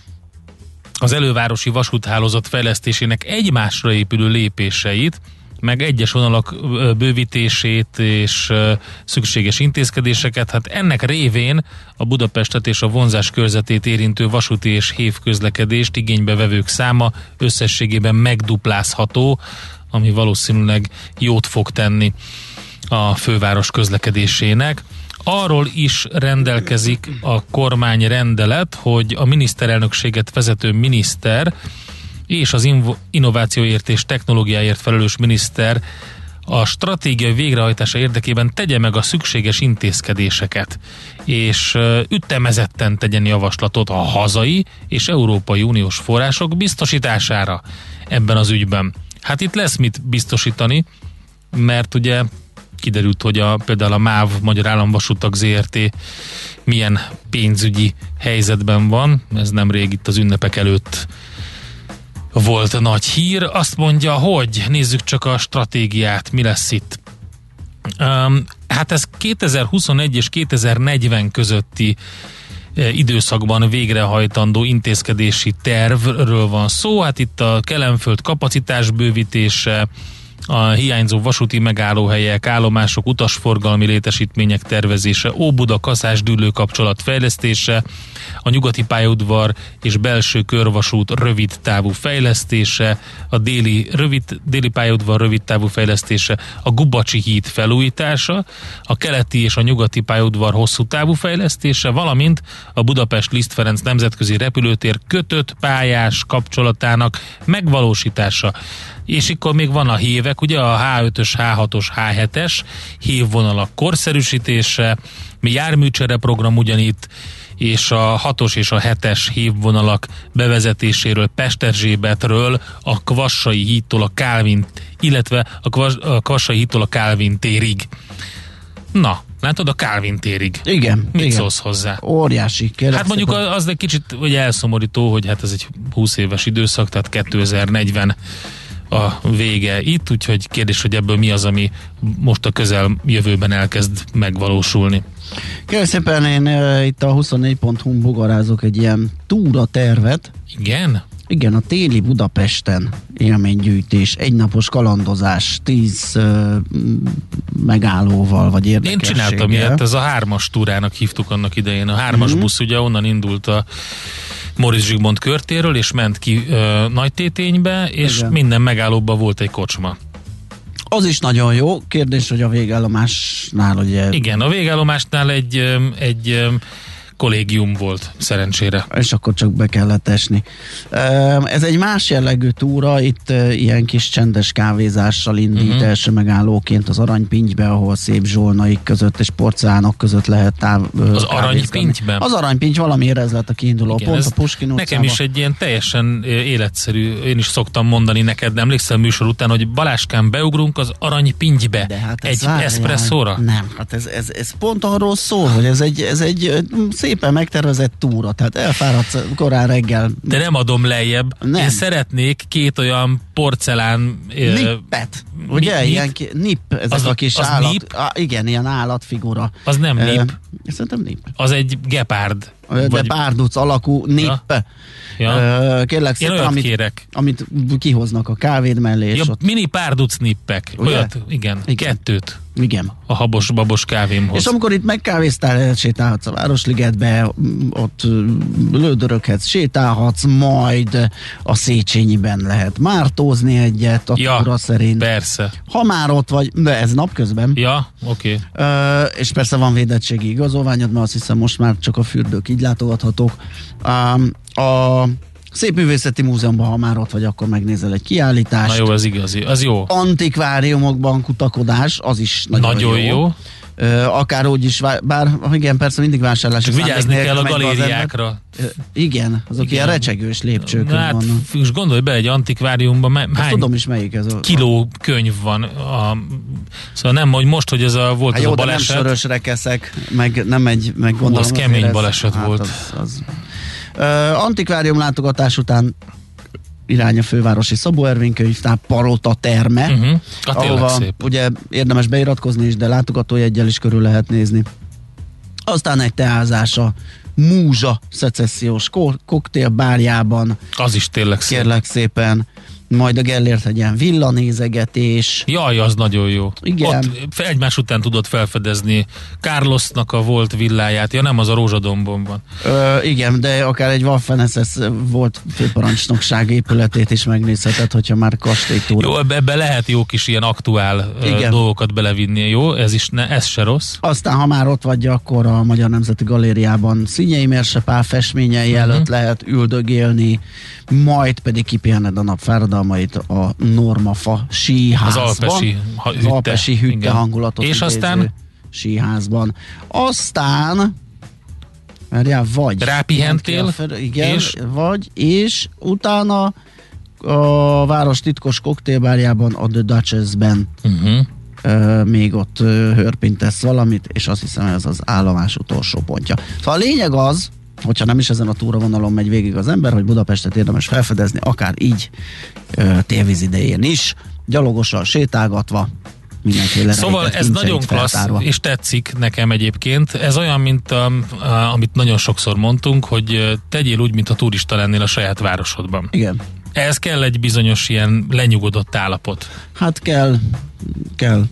S4: az elővárosi vasúthálózat fejlesztésének egymásra épülő lépéseit, meg egyes vonalak bővítését és szükséges intézkedéseket, hát ennek révén a Budapestet és a vonzás körzetét érintő vasúti és hév közlekedést igénybe vevők száma összességében megduplázható, ami valószínűleg jót fog tenni a főváros közlekedésének. Arról is rendelkezik a kormány rendelet, hogy a miniszterelnökséget vezető miniszter és az innovációért és technológiáért felelős miniszter a stratégiai végrehajtása érdekében tegye meg a szükséges intézkedéseket, és ütemezetten tegyen javaslatot a hazai és Európai Uniós források biztosítására ebben az ügyben. Hát itt lesz mit biztosítani, mert ugye kiderült, hogy a, például a MÁV Magyar Államvasutak ZRT milyen pénzügyi helyzetben van, ez nem rég itt az ünnepek előtt volt nagy hír. Azt mondja, hogy nézzük csak a stratégiát, mi lesz itt. Um, hát ez 2021 és 2040 közötti eh, időszakban végrehajtandó intézkedési tervről van szó. Hát itt a Kelenföld kapacitás bővítése, a hiányzó vasúti megállóhelyek, állomások, utasforgalmi létesítmények tervezése, Óbuda kaszás-dűlő kapcsolat fejlesztése, a nyugati pályaudvar és belső körvasút rövid távú fejlesztése, a déli, rövid, déli pályaudvar rövid távú fejlesztése, a Gubacsi híd felújítása, a keleti és a nyugati pályaudvar hosszú távú fejlesztése, valamint a Budapest Liszt Ferenc nemzetközi repülőtér kötött pályás kapcsolatának megvalósítása. És akkor még van a hívek, ugye a H5-ös, H6-os, H7-es hívvonalak korszerűsítése, mi járműcsere program ugyanitt, és a 6-os és a 7-es hívvonalak bevezetéséről Pesterzsébetről a Kvassai hídtól a Kálvin, illetve a, Kvas, a Kvassai hídtól a Kálvin térig. Na, látod a Kálvin térig.
S3: Igen,
S4: Mit
S3: igen.
S4: szólsz hozzá?
S3: Óriási. Kérlek
S4: Hát mondjuk
S3: szépen.
S4: az egy kicsit ugye elszomorító, hogy hát ez egy 20 éves időszak, tehát 2040 a vége itt, úgyhogy kérdés, hogy ebből mi az, ami most a közel jövőben elkezd megvalósulni.
S3: Kérlek szépen, én uh, itt a 24.hu-n bugarázok egy ilyen túra tervet.
S4: Igen?
S3: Igen, a téli Budapesten élménygyűjtés, egynapos kalandozás, tíz uh, megállóval, vagy
S4: Én
S3: érdekességgel.
S4: csináltam ilyet, ez a hármas túrának hívtuk annak idején. A hármas
S3: Mhm.
S4: busz ugye onnan indult a Moritz Zsigmond körtéről, és ment ki ö, Nagytéténybe, és
S3: Igen.
S4: minden megállóban volt egy kocsma.
S3: Az is nagyon jó. Kérdés, hogy a végállomásnál ugye...
S4: Igen, a végállomásnál egy, ö, egy ö, kollégium volt, szerencsére.
S3: és akkor csak be kellett esni. Ez egy más jellegű túra, itt ilyen kis csendes kávézással indít uh-huh. első megállóként az Aranypintybe, ahol szép zsolnaik között és porcelánok között lehet táv,
S4: Az. Aranypintyben?
S3: Az Aranypinty valamiért ez lett a kiinduló
S4: Igen,
S3: pont a Puskin utcában.
S4: Nekem is egy ilyen teljesen életszerű, én is szoktam mondani neked, nem emlékszel műsor után, hogy Baláskán beugrunk az Aranypintybe
S3: De hát
S4: egy
S3: várjál.
S4: eszpresszóra?
S3: Nem, hát ez, ez, ez pont arról szól, hogy ez egy, ez egy ö, szépen megtervezett túra, tehát elfáradsz korán reggel.
S4: De nem adom lejjebb.
S3: Nem.
S4: Én szeretnék két olyan porcelán... ö,
S3: Nippet, ugye?
S4: nip?
S3: Ilyen ki, nip, ezek
S4: Az-
S3: a kis
S4: az
S3: állat.
S4: nip?
S3: Á, igen, ilyen állatfigura.
S4: Az nem
S3: Ö,
S4: nip,
S3: Szerintem nip.
S4: az egy gepárd.
S3: De
S4: Vagy-
S3: párduc alakú nipp.
S4: Ja.
S3: Ö, Kérlek
S4: Én
S3: szépen,
S4: olyat
S3: amit,
S4: kérek.
S3: amit kihoznak a kávéd mellé, és
S4: Ja,
S3: ott,
S4: mini párduc nippek.
S3: Ugye?
S4: Olyat, igen,
S3: Igen.
S4: kettőt
S3: igen.
S4: a habos-babos kávémhoz.
S3: És amikor itt megkávéztál, sétálhatsz a Városligetbe, ott lődöröghetsz, sétálhatsz, majd a Széchenyiben lehet mártózni egyet a
S4: ja,
S3: túra szerint.
S4: persze.
S3: Ha már ott vagy, de ez napközben,
S4: Ja, oké. Okay.
S3: És persze van védettségi igazolványod, mert azt hiszem most már csak a fürdők így látogathatók. A Szép Művészeti Múzeumban, ha már ott vagy, akkor megnézel egy
S4: Na
S3: kiállítást.
S4: jó, az igazi. Az jó.
S3: Antikváriumokban kutakodás, az is nagyon,
S4: Nagyon jó.
S3: jó. Akár úgy is, bár igen, persze mindig vásárlási
S4: Csak vigyázni kell a
S3: az
S4: galériákra.
S3: Igen, azok
S4: Igen.
S3: ilyen recsegős lépcsők
S4: hát,
S3: vannak.
S4: most gondolj be, egy antikváriumban
S3: Azt
S4: hány
S3: tudom is melyik ez a...
S4: kiló könyv van. A, szóval nem, hogy most, hogy ez a, volt
S3: Hát
S4: ez
S3: jó,
S4: a
S3: de nem
S4: baleset.
S3: sörös rekeszek, meg nem egy, meg gondolom
S4: az
S3: azért
S4: kemény
S3: ez-
S4: baleset volt.
S3: Az, az. Ö, antikvárium látogatás után irány a fővárosi Szabó Ervin könyvtár Palota terme,
S4: Uh-huh. Tényleg
S3: ahova
S4: szép.
S3: ugye érdemes beiratkozni is, de látogatójeggyel is körül lehet nézni. Aztán egy teázás a Múzsa szecessziós ko- koktélbárjában,
S4: Az is tényleg szép.
S3: kérlek szépen, majd a Gellért egy ilyen villanézegetés,
S4: Jaj, az nagyon jó.
S3: Igen.
S4: Ott egymás után tudod felfedezni Carlosnak a volt villáját. Ja nem, az a Rózsadombon van.
S3: Ö, igen, de akár egy Waffen SS volt főparancsnokság épületét is megnézheted, hogyha már kastélytúra.
S4: Jó, ebbe, lehet jó kis ilyen aktuál
S3: Igen.
S4: dolgokat belevinni. Jó, ez is ne, ez se rossz.
S3: Aztán, ha már ott vagy, akkor a Magyar Nemzeti Galériában Szinyei Mérsepál festményei
S4: Mhm.
S3: előtt lehet üldögélni, majd pedig kipihened a nap fáradalmait a Normafa síházban.
S4: Az alpesi ha-
S3: az
S4: hütte.
S3: alpesi hütte
S4: Igen.
S3: hangulatot
S4: És aztán?
S3: síházban. Aztán Várjál, vagy.
S4: Rápihentél,
S3: fel- Igen,
S4: és?
S3: vagy, és utána a város titkos koktélbárjában, a The Duchess-ben
S4: Uh-huh.
S3: ö, még ott hörpintesz valamit, és azt hiszem ez az állomás utolsó pontja. Szóval a lényeg az, hogyha nem is ezen a túravonalon megy végig az ember, hogy Budapestet érdemes felfedezni, akár így ö, tévíz idején is, gyalogosan sétálgatva, mindenféle
S4: Szóval ez nagyon klassz,
S3: feltárva.
S4: és tetszik nekem egyébként. Ez olyan, mint a, amit nagyon sokszor mondtunk, hogy tegyél úgy, mint a turista lennél a saját városodban.
S3: Igen.
S4: Ez kell egy bizonyos ilyen lenyugodott állapot.
S3: Hát kell, kell.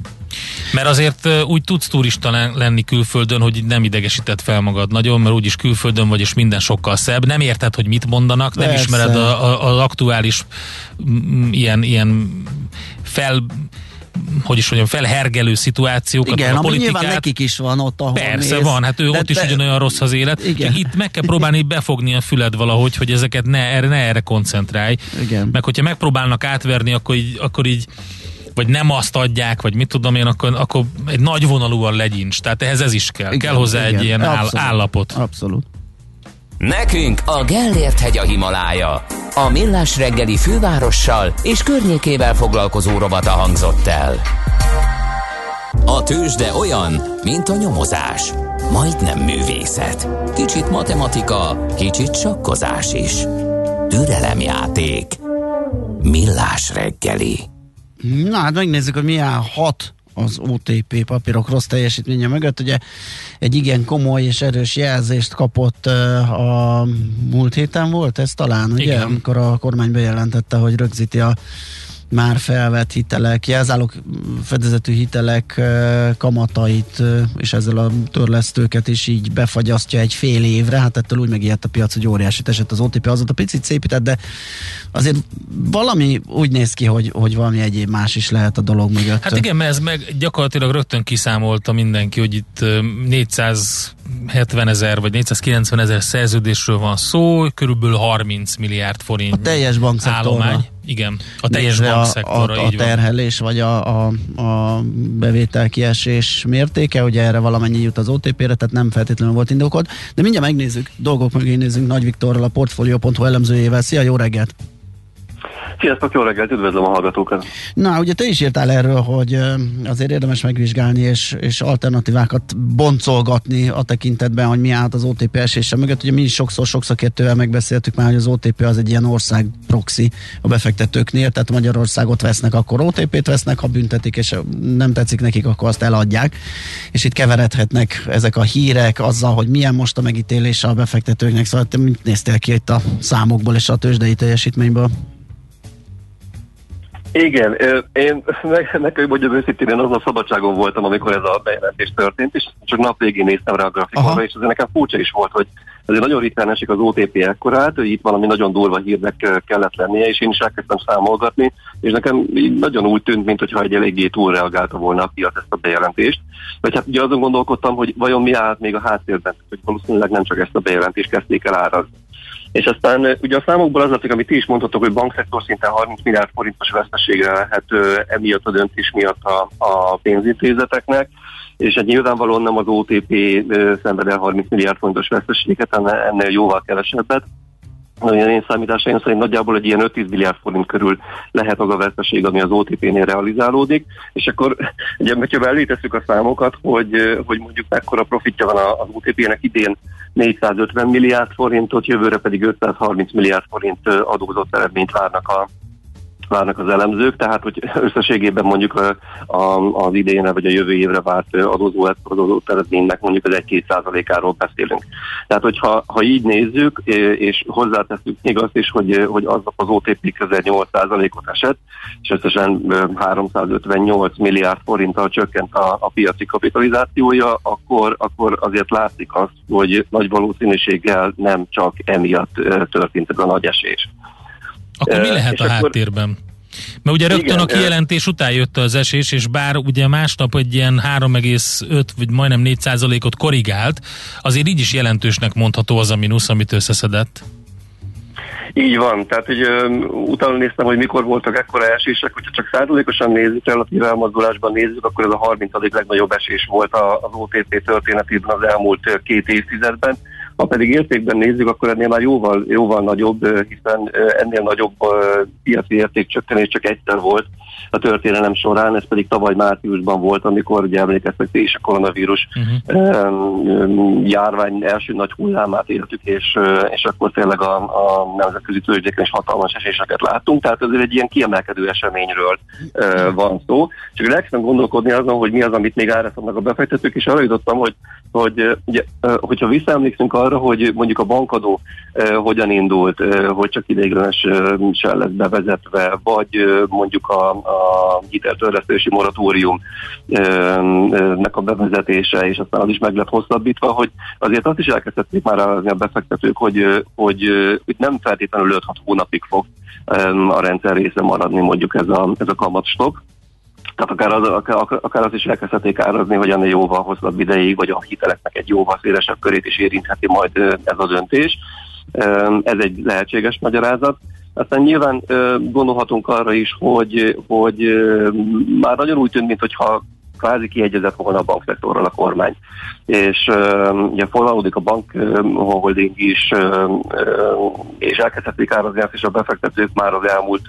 S4: Mert azért úgy tudsz turista len- lenni külföldön, hogy nem idegesíted fel magad nagyon, mert úgyis külföldön vagy, és minden sokkal szebb. Nem érted, hogy mit mondanak, nem
S3: Persze.
S4: ismered a, a, az aktuális ilyen, ilyen fel hogy is mondjam, felhergelő szituációkat,
S3: Igen,
S4: a politikát.
S3: nyilván nekik is van ott, ahol
S4: Persze
S3: mész.
S4: van, hát ő
S3: De
S4: ott is
S3: te-
S4: ugyanolyan rossz az élet.
S3: Igen.
S4: Csak itt meg kell próbálni befogni a füled valahogy, hogy ezeket ne erre, ne erre koncentrálj.
S3: Igen.
S4: Meg hogyha megpróbálnak átverni, akkor így, akkor így vagy nem azt adják, vagy mit tudom én, akkor, akkor egy nagy vonalúan legyincs. Tehát ehhez ez is kell.
S3: Igen,
S4: kell hozzá
S3: igen.
S4: egy ilyen áll,
S3: Abszolút.
S4: állapot.
S3: Abszolút.
S1: Nekünk a Gellért hegy a Himalája. A millás reggeli fővárossal és környékével foglalkozó rovata hangzott el. A tőzsde olyan, mint a nyomozás. Majdnem művészet. Kicsit matematika, kicsit sakkozás is. Türelemjáték. Millás reggeli.
S3: Na hát megnézzük, hogy milyen hat az OTP papírok rossz teljesítménye mögött. Ugye egy igen komoly és erős jelzést kapott a múlt héten volt ez talán, ugye?
S4: Igen.
S3: Amikor a kormány bejelentette, hogy rögzíti a már felvett hitelek, jelzálók fedezetű hitelek kamatait, és ezzel a törlesztőket is így befagyasztja egy fél évre. Hát ettől úgy megijedt a piac, hogy óriási esett az OTP, azóta picit szépített, de azért valami úgy néz ki, hogy, hogy valami egyéb más is lehet a dolog mögött.
S4: Hát igen, mert ez meg gyakorlatilag rögtön kiszámolta mindenki, hogy itt ö, 470 ezer vagy 490 ezer szerződésről van szó, körülbelül 30 milliárd forint
S3: A teljes bankszektorra.
S4: állomány. Igen, a teljes bankszektorra,
S3: a, a, a
S4: így van.
S3: terhelés vagy a, a, a bevétel kiesés mértéke, ugye erre valamennyi jut az OTP-re, tehát nem feltétlenül volt indokolt. De mindjárt megnézzük, dolgok mögé nézzünk Nagy Viktorral, a Portfolio.hu elemzőjével. Szia, jó reggelt!
S6: Sziasztok, jó reggelt, üdvözlöm a hallgatókat.
S3: Na, ugye te is írtál erről, hogy azért érdemes megvizsgálni és, és alternatívákat boncolgatni a tekintetben, hogy mi állt az OTP esése mögött. Ugye mi is sokszor, sok szakértővel megbeszéltük már, hogy az OTP az egy ilyen ország proxy a befektetőknél, tehát Magyarországot vesznek, akkor OTP-t vesznek, ha büntetik, és nem tetszik nekik, akkor azt eladják. És itt keveredhetnek ezek a hírek azzal, hogy milyen most a megítélése a befektetőknek. Szóval te mit néztél ki itt a számokból és a tőzsdei teljesítményből?
S6: Igen, én nekem mondjam őszintén, én azon a szabadságon voltam, amikor ez a bejelentés történt, és csak nap végén néztem rá a grafikonra, és ez nekem furcsa is volt, hogy azért nagyon ritkán esik az OTP ekkorát, hogy itt valami nagyon durva hírnek kellett lennie, és én is elkezdtem számolgatni, és nekem nagyon úgy tűnt, mintha egy eléggé túlreagálta volna a piac ezt a bejelentést. Vagy hát ugye azon gondolkodtam, hogy vajon mi állt még a háttérben, hogy valószínűleg nem csak ezt a bejelentést kezdték el árazni. És aztán ugye a számokból az látszik, amit ti is mondhatok, hogy bankszektor szinten 30 milliárd forintos veszteségre lehet emiatt a döntés miatt a, a pénzintézeteknek, és egy nyilvánvalóan nem az OTP szenved el 30 milliárd forintos veszteséget, ennél jóval kevesebbet. Nagyon én számításaim szerint nagyjából egy ilyen 5-10 milliárd forint körül lehet az a veszteség, ami az OTP-nél realizálódik, és akkor ugye, hogyha ellétesszük a számokat, hogy, hogy mondjuk mekkora profitja van az OTP-nek idén 450 milliárd forintot, jövőre pedig 530 milliárd forint adózott eredményt várnak a, várnak az elemzők, tehát hogy összességében mondjuk a, a, az idénre vagy a jövő évre várt adózó, adózó eredménynek mondjuk az 1-2 százalékáról beszélünk. Tehát hogyha ha így nézzük, és hozzáteszünk még azt is, hogy, hogy az az OTP közel 8 százalékot esett, és összesen 358 milliárd forinttal csökkent a, a piaci kapitalizációja, akkor, akkor azért látszik azt, hogy nagy valószínűséggel nem csak emiatt történt ez a nagy esés.
S4: Akkor mi lehet a háttérben? Mert ugye rögtön igen, a kijelentés után jött az esés, és bár ugye másnap egy ilyen 3,5 vagy majdnem 4 százalékot korrigált, azért így is jelentősnek mondható az a mínusz, amit összeszedett.
S6: Így van, tehát hogy utána néztem, hogy mikor voltak ekkora esések, hogyha csak százalékosan nézzük, relatív elmozdulásban nézzük, akkor ez a 30. legnagyobb esés volt az OTP történetében az elmúlt két évtizedben. Ha pedig értékben nézzük, akkor ennél már jóval, jóval nagyobb, hiszen ennél nagyobb piaci értékcsökkenés csak egyszer volt a történelem során, ez pedig tavaly márciusban volt, amikor ugye emlékeztek is a koronavírus uh-huh. járvány első nagy hullámát éltük, és, és akkor tényleg a, a nemzetközi tőzsdéken is hatalmas eséseket láttunk, tehát ez egy ilyen kiemelkedő eseményről van szó. Csak elkezdtem gondolkodni azon, hogy mi az, amit még árasztanak a befektetők, és arra jutottam, hogy, hogy ugye, hogyha visszaemlékszünk arra, hogy mondjuk a bankadó hogyan indult, hogy csak ideiglenesen lesz bevezetve, vagy mondjuk a, a hiteltörlesztési moratóriumnak a bevezetése, és aztán az is meg lett hosszabbítva, hogy azért azt is elkezdték már a befektetők, hogy, hogy, hogy nem feltétlenül 5-6 hónapig fog a rendszer része maradni mondjuk ez a, ez a kamatstop, tehát akár az, akár, akár az is elkezdhetik árazni, hogy ennél jóval hosszabb ideig, vagy a hiteleknek egy jóval szélesebb körét is érintheti majd ez a döntés. Ez egy lehetséges magyarázat. Aztán nyilván gondolhatunk arra is, hogy, hogy már nagyon úgy tűnt, mintha kvázi kiegyezett volna a bankszektorral a kormány. És uh, ugye forralódik a bank holding is, uh, és elkezdhetik árazni azt is a befektetők már az elmúlt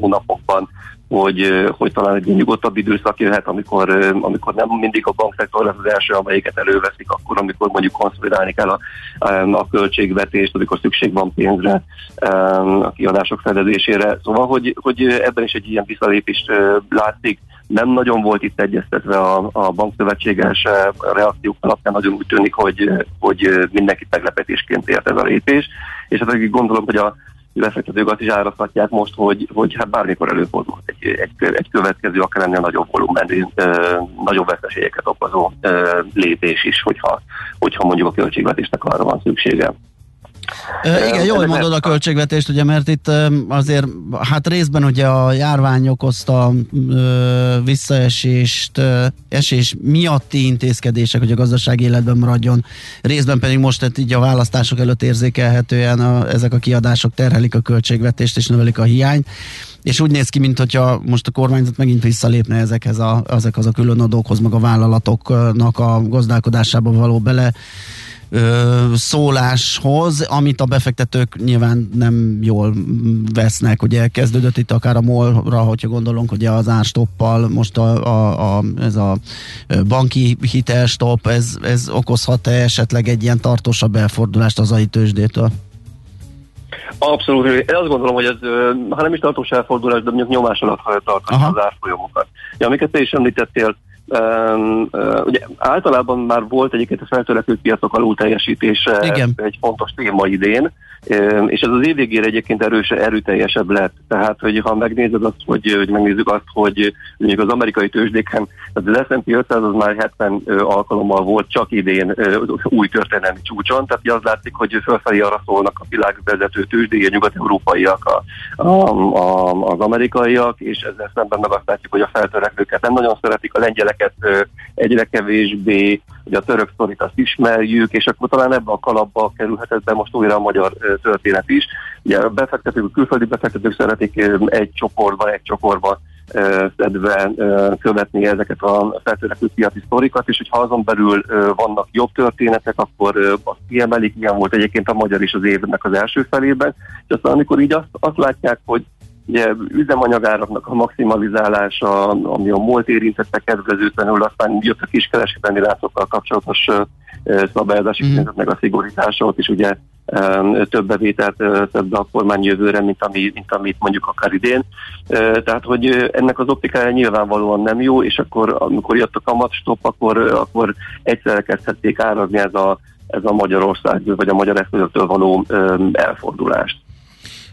S6: hónapokban hogy, hogy talán egy nyugodtabb időszak jöhet, amikor, amikor nem mindig a bankszektor lesz az első, amelyiket előveszik, akkor, amikor mondjuk konszolidálni kell a, a költségvetést, amikor szükség van pénzre, a kiadások fedezésére. Szóval, hogy, hogy ebben is egy ilyen visszalépést látszik. Nem nagyon volt itt egyeztetve a, a bankszövetséges reakciók alapján, nagyon úgy tűnik, hogy, hogy mindenkit meglepetésként ért ez a lépés, és hát gondolom, hogy a befektetők azt is áraztatják most, hogy, hogy hát bármikor előfordul egy, egy, egy következő, akár ennél nagyobb volumenű, nagyobb veszteségeket okozó ö, lépés is, hogyha, hogyha mondjuk a költségvetésnek arra van szüksége.
S3: Igen, jól mondod a költségvetést, ugye, mert itt azért, hát részben ugye a járvány okozta visszaesést, esés miatti intézkedések, hogy a gazdaság életben maradjon, részben pedig most tehát így a választások előtt érzékelhetően a, ezek a kiadások terhelik a költségvetést és növelik a hiányt. És úgy néz ki, mintha most a kormányzat megint visszalépne ezekhez a, ezekhez a külön adókhoz, meg a vállalatoknak a gazdálkodásába való bele ö, szóláshoz, amit a befektetők nyilván nem jól vesznek. Ugye kezdődött itt akár a molra, hogyha gondolunk, ugye az árstoppal, most a, a, a, ez a banki hitelstopp, ez, ez okozhat-e esetleg egy ilyen tartósabb elfordulást az AI tőzsdétől?
S6: Abszolút. Én azt gondolom, hogy ez, ha nem is tartós elfordulás, de mondjuk nyomás alatt tartani az árfolyamokat. Ja, amiket te is említettél, Um, uh, ugye általában már volt egyébként a feltörekvő piacok alul teljesítése
S3: Igen.
S6: egy fontos téma idén, um, és ez az év végére egyébként erős, erőteljesebb lett. Tehát, hogy ha megnézed azt, hogy, hogy megnézzük azt, hogy mondjuk az amerikai tőzsdéken, az S&P 500 az már 70 uh, alkalommal volt csak idén új történelmi csúcson, tehát az látszik, hogy fölfelé arra szólnak a világvezető tőzsdéje, nyugat-európaiak, a, a, a, az amerikaiak, és ezzel szemben meg azt látjuk, hogy a feltörekvőket nem nagyon szeretik, a lengyelek ezeket egyre kevésbé, hogy a török sztorit azt ismerjük, és akkor talán ebbe a kalapba kerülhetett be most újra a magyar történet is. Ugye a befektetők, a külföldi befektetők szeretik egy csoportban, egy csoportban szedve követni ezeket a feltörekvő piaci sztorikat, és hogyha azon belül vannak jobb történetek, akkor azt kiemelik, ilyen volt egyébként a magyar is az évnek az első felében, és aztán amikor így azt, azt látják, hogy ugye üzemanyagáraknak a maximalizálása, ami a múlt érintette kedvezőtlenül, aztán jött a kiskereskedelmi látszokkal kapcsolatos szabályozási mm. meg a szigorítása, ott is ugye több bevételt szed a kormány jövőre, mint, ami, mint amit mondjuk akár idén. Tehát, hogy ennek az optikája nyilvánvalóan nem jó, és akkor, amikor jött a kamatstop, akkor, akkor egyszerre kezdhették árazni ez a, ez a Magyarország, vagy a magyar eszközöktől való elfordulást.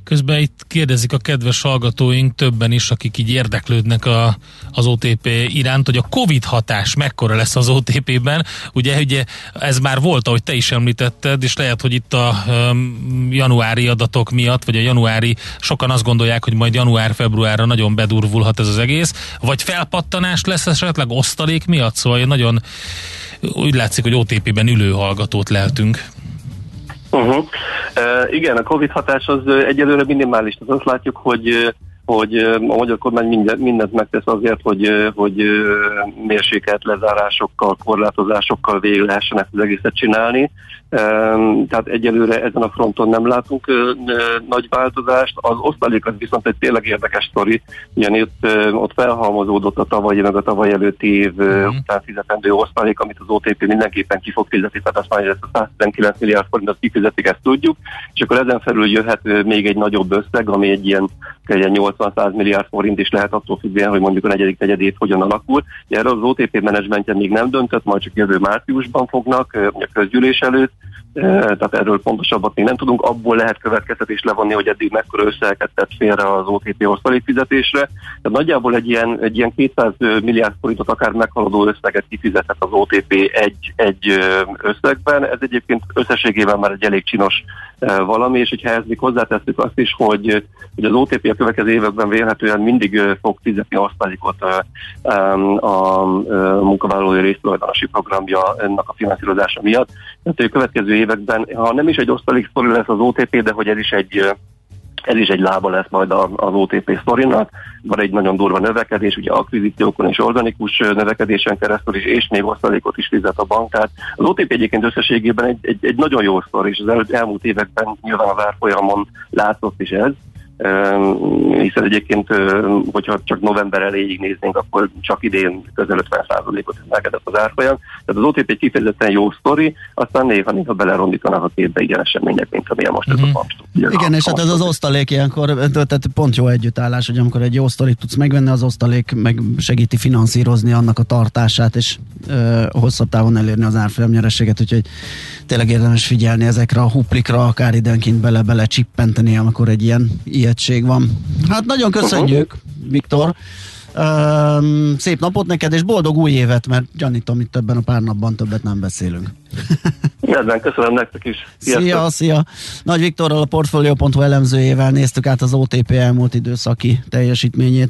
S4: Közben itt kérdezik a kedves hallgatóink, többen is, akik így érdeklődnek a, az OTP iránt, hogy a Covid hatás mekkora lesz az OTP-ben. Ugye, ugye ez már volt, ahogy te is említetted, és lehet, hogy itt a um, januári adatok miatt, vagy a januári, sokan azt gondolják, hogy majd január-februárra nagyon bedurvulhat ez az egész, vagy felpattanás lesz esetleg osztalék miatt, szóval nagyon úgy látszik, hogy OTP-ben ülő hallgatót lehetünk.
S6: Uh-huh. Uh, igen, a Covid hatás az egyelőre minimális. Tehát azt látjuk, hogy hogy a magyar kormány mindent, mindent megtesz azért, hogy, hogy mérsékelt lezárásokkal, korlátozásokkal végig lehessen ezt az egészet csinálni. Tehát egyelőre ezen a fronton nem látunk nagy változást. Az osztalék az viszont egy tényleg érdekes sztori, ugyanis ott felhalmozódott a tavalyi, meg a tavaly előtti év mm. után fizetendő osztalék, amit az OTP mindenképpen ki fog fizetni, tehát azt hogy ezt a 119 milliárd forintot kifizetik, ezt tudjuk, és akkor ezen felül jöhet még egy nagyobb összeg, ami egy ilyen, egy ilyen 80-100 milliárd forint is lehet attól függően, hogy mondjuk a negyedik negyedét hogyan alakul. Erre az OTP menedzsmentje még nem döntött, majd csak jövő márciusban fognak, a közgyűlés előtt, tehát erről pontosabbat még nem tudunk, abból lehet következtetést levonni, hogy eddig mekkora összeget tett félre az OTP osztalékfizetésre. Tehát nagyjából egy ilyen, egy ilyen 200 milliárd forintot akár meghaladó összeget kifizethet az OTP egy, egy összegben. Ez egyébként összességében már egy elég csinos valami, és hogyha ezt még hozzátesszük azt is, hogy, hogy az OTP a következő években vélhetően mindig fog fizetni osztalékot a munkavállalói résztulajdonosi programja ennek a finanszírozása miatt. Tehát a következő években, ha nem is egy osztalék sztori lesz az OTP, de hogy ez is egy ez is egy lába lesz majd az OTP sztorinak. Van egy nagyon durva növekedés, ugye akvizíciókon és organikus növekedésen keresztül is, és még osztalékot is fizet a bank. Tehát az OTP egyébként összességében egy, egy, egy nagyon jó sztori, és az elmúlt években nyilván az árfolyamon látszott is ez hiszen egyébként, hogyha csak november elejéig néznénk, akkor csak idén közel 50%-ot emelkedett az árfolyam. Tehát az OTP egy kifejezetten jó sztori, aztán néha-néha belerondítanak a képbe ilyen események, mint amilyen most mm-hmm. ez a.
S3: Mhm. Igen, és hát ez az osztalék ilyenkor, tehát pont jó együttállás, hogy amikor egy jó sztorit tudsz megvenni, az osztalék meg segíti finanszírozni annak a tartását, és ö, hosszabb távon elérni az árfolyam nyerességet, úgyhogy tényleg érdemes figyelni ezekre a huplikra, akár időnként bele-bele csippenteni, amikor egy ilyen ilyetség van. Hát nagyon köszönjük, uh-huh. Viktor. Um, szép napot neked, és boldog új évet, mert gyanítom, itt többen a pár napban többet nem beszélünk.
S6: Rendben, köszönöm nektek is.
S3: Sziasztok. Szia, szia. Nagy Viktorral a Portfolio.hu elemzőjével néztük át az OTP elmúlt időszaki teljesítményét.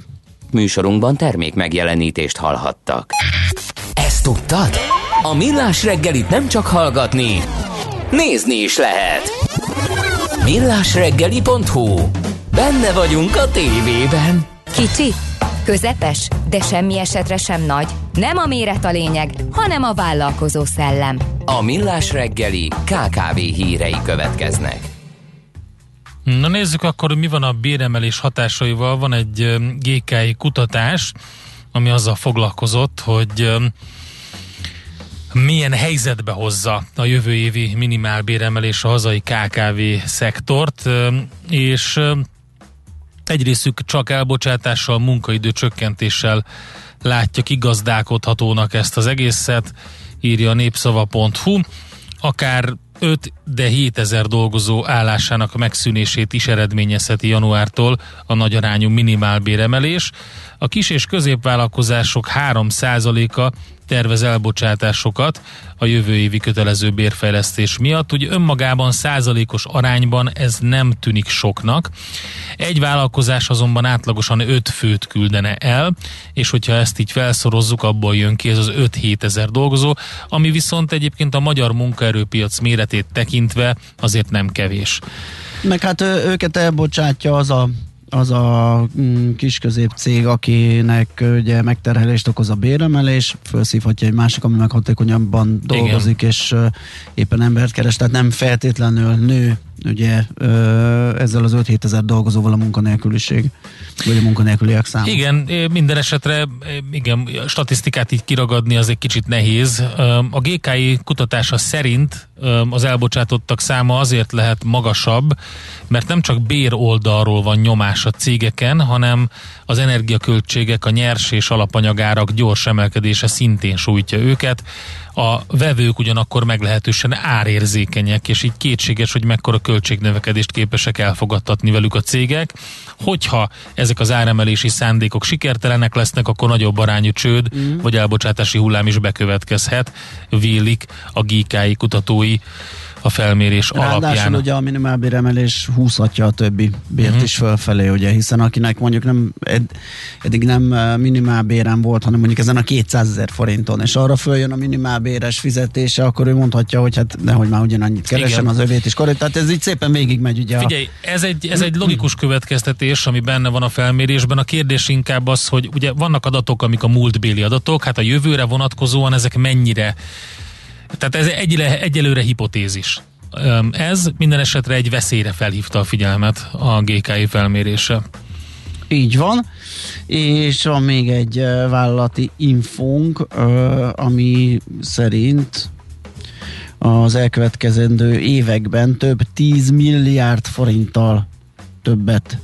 S1: Műsorunkban termék megjelenítést hallhattak. Ezt tudtad? A Millás reggelit nem csak hallgatni, nézni is lehet. Millásreggeli.hu Benne vagyunk a tévében.
S7: Kicsi, közepes, de semmi esetre sem nagy. Nem a méret a lényeg, hanem a vállalkozó szellem.
S1: A Millás reggeli KKV hírei következnek.
S4: Na nézzük akkor, hogy mi van a béremelés hatásaival. Van egy ö, GKI kutatás, ami azzal foglalkozott, hogy ö, milyen helyzetbe hozza a jövő évi minimálbéremelés a hazai KKV szektort, ö, és egy csak elbocsátással, munkaidő csökkentéssel látja kigazdálkodhatónak ezt az egészet, írja a népszava.hu. Akár 5, de 7000 dolgozó állásának megszűnését is eredményezheti januártól a nagyarányú minimálbéremelés. A kis és középvállalkozások 3%-a tervez elbocsátásokat a jövő évi kötelező bérfejlesztés miatt. Ugye önmagában százalékos arányban ez nem tűnik soknak. Egy vállalkozás azonban átlagosan 5 főt küldene el, és hogyha ezt így felszorozzuk, abból jön ki ez az 5-7 ezer dolgozó, ami viszont egyébként a magyar munkaerőpiac méretét tekintve azért nem kevés.
S3: Meg hát őket elbocsátja az a az a mm, kis cég, akinek ugye megterhelést okoz a béremelés, felszívhatja egy másik, ami meg hatékonyabban dolgozik, Igen. és éppen embert keres, tehát nem feltétlenül nő ugye ezzel az 5-7 ezer dolgozóval a munkanélküliség, vagy a munkanélküliek száma.
S4: Igen, minden esetre igen, statisztikát így kiragadni az egy kicsit nehéz. A GKI kutatása szerint az elbocsátottak száma azért lehet magasabb, mert nem csak bér oldalról van nyomás a cégeken, hanem az energiaköltségek, a nyers és alapanyagárak gyors emelkedése szintén sújtja őket. A vevők ugyanakkor meglehetősen árérzékenyek, és így kétséges, hogy mekkora költségnövekedést képesek elfogadtatni velük a cégek. Hogyha ezek az áremelési szándékok sikertelenek lesznek, akkor nagyobb arányú csőd mm. vagy elbocsátási hullám is bekövetkezhet, vélik a GKI kutatói a felmérés
S3: Ráadásul
S4: alapján.
S3: ugye a minimálbéremelés húzhatja a többi bért uh-huh. is fölfelé, ugye, hiszen akinek mondjuk nem ed, eddig nem minimálbérem volt, hanem mondjuk ezen a 200 ezer forinton, és arra följön a minimálbéres fizetése, akkor ő mondhatja, hogy hát nehogy már ugyanannyit keresen Igen. az övét is korrekt. Tehát ez így szépen végigmegy ugye.
S4: Figyelj, ez egy, ez egy logikus következtetés, ami benne van a felmérésben. A kérdés inkább az, hogy ugye vannak adatok, amik a múltbéli adatok, hát a jövőre vonatkozóan ezek mennyire tehát ez egy, egyelőre hipotézis. Ez minden esetre egy veszélyre felhívta a figyelmet a GKI felmérése.
S3: Így van, és van még egy vállalati infónk, ami szerint az elkövetkezendő években több 10 milliárd forinttal többet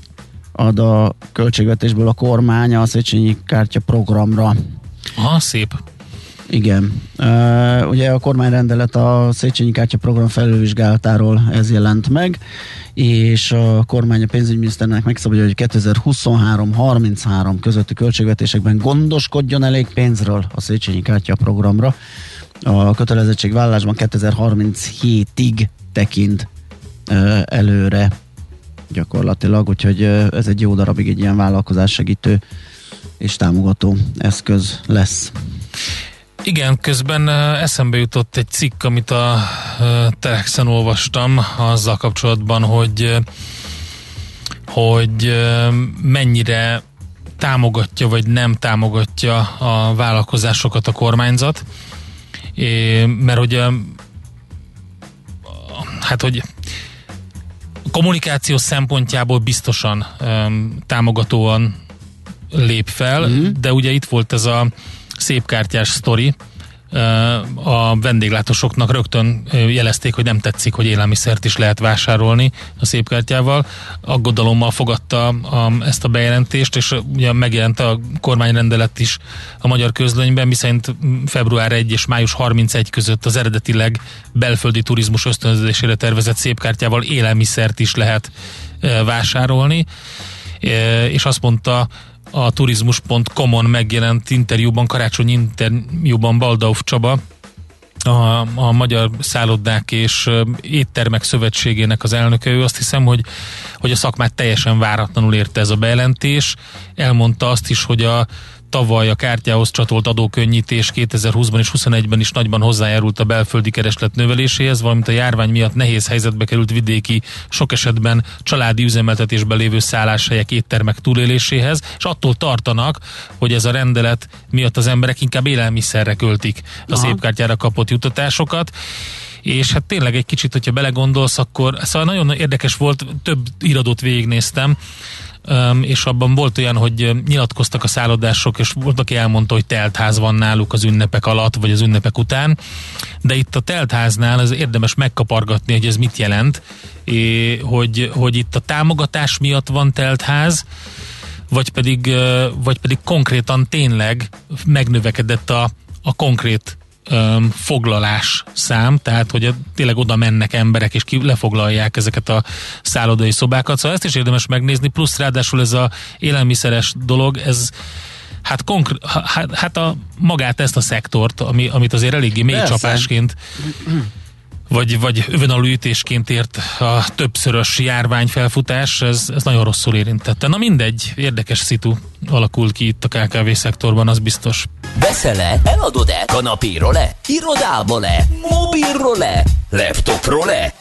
S3: ad a költségvetésből a kormány a Széchenyi kártya programra.
S4: Aha, szép.
S3: Igen. Uh, ugye a kormányrendelet a Széchenyi Kártya program felülvizsgálatáról ez jelent meg, és a kormány a pénzügyminiszternek megszabadja, hogy 2023-33 közötti költségvetésekben gondoskodjon elég pénzről a Széchenyi Kártya programra. A kötelezettségvállásban 2037-ig tekint uh, előre gyakorlatilag, úgyhogy uh, ez egy jó darabig egy ilyen vállalkozás segítő és támogató eszköz lesz.
S4: Igen, közben eszembe jutott egy cikk, amit a Telexen olvastam azzal kapcsolatban, hogy hogy mennyire támogatja vagy nem támogatja a vállalkozásokat a kormányzat, é, mert hogy hát hogy kommunikáció szempontjából biztosan um, támogatóan lép fel, mm-hmm. de ugye itt volt ez a szépkártyás sztori, a vendéglátósoknak rögtön jelezték, hogy nem tetszik, hogy élelmiszert is lehet vásárolni a szépkártyával. Aggodalommal fogadta a, ezt a bejelentést, és ugye megjelent a kormányrendelet is a magyar közlönyben, miszerint február 1 és május 31 között az eredetileg belföldi turizmus ösztönzésére tervezett szépkártyával élelmiszert is lehet vásárolni és azt mondta a turizmus.com-on megjelent interjúban, karácsony interjúban Baldauf Csaba, a, a Magyar Szállodák és Éttermek Szövetségének az elnöke, ő azt hiszem, hogy, hogy a szakmát teljesen váratlanul érte ez a bejelentés. Elmondta azt is, hogy a tavaly a kártyához csatolt adókönnyítés 2020-ban és 2021-ben is nagyban hozzájárult a belföldi kereslet növeléséhez, valamint a járvány miatt nehéz helyzetbe került vidéki, sok esetben családi üzemeltetésben lévő szálláshelyek, éttermek túléléséhez, és attól tartanak, hogy ez a rendelet miatt az emberek inkább élelmiszerre költik a
S3: Aha.
S4: szép kártyára kapott juttatásokat és hát tényleg egy kicsit, hogyha belegondolsz, akkor szóval nagyon érdekes volt, több iradót végignéztem, és abban volt olyan, hogy nyilatkoztak a szállodások, és volt, aki elmondta, hogy teltház van náluk az ünnepek alatt, vagy az ünnepek után, de itt a teltháznál az érdemes megkapargatni, hogy ez mit jelent, hogy, hogy itt a támogatás miatt van teltház, vagy pedig, vagy pedig konkrétan tényleg megnövekedett a, a konkrét öm, foglalás szám, tehát hogy tényleg oda mennek emberek és ki lefoglalják ezeket a szállodai szobákat, szóval ezt is érdemes megnézni, plusz ráadásul ez a élelmiszeres dolog, ez hát, konkr- hát, hát a, magát ezt a szektort, ami, amit azért eléggé mély
S3: Persze.
S4: csapásként vagy, vagy övenalú ütésként ért a többszörös járványfelfutás, ez, ez nagyon rosszul érintette. Na mindegy, érdekes szitu alakult ki itt a KKV szektorban, az biztos.
S1: Veszel-e? Eladod-e? Kanapéról-e? Irodából-e? Mobilról-e? Laptopról-e?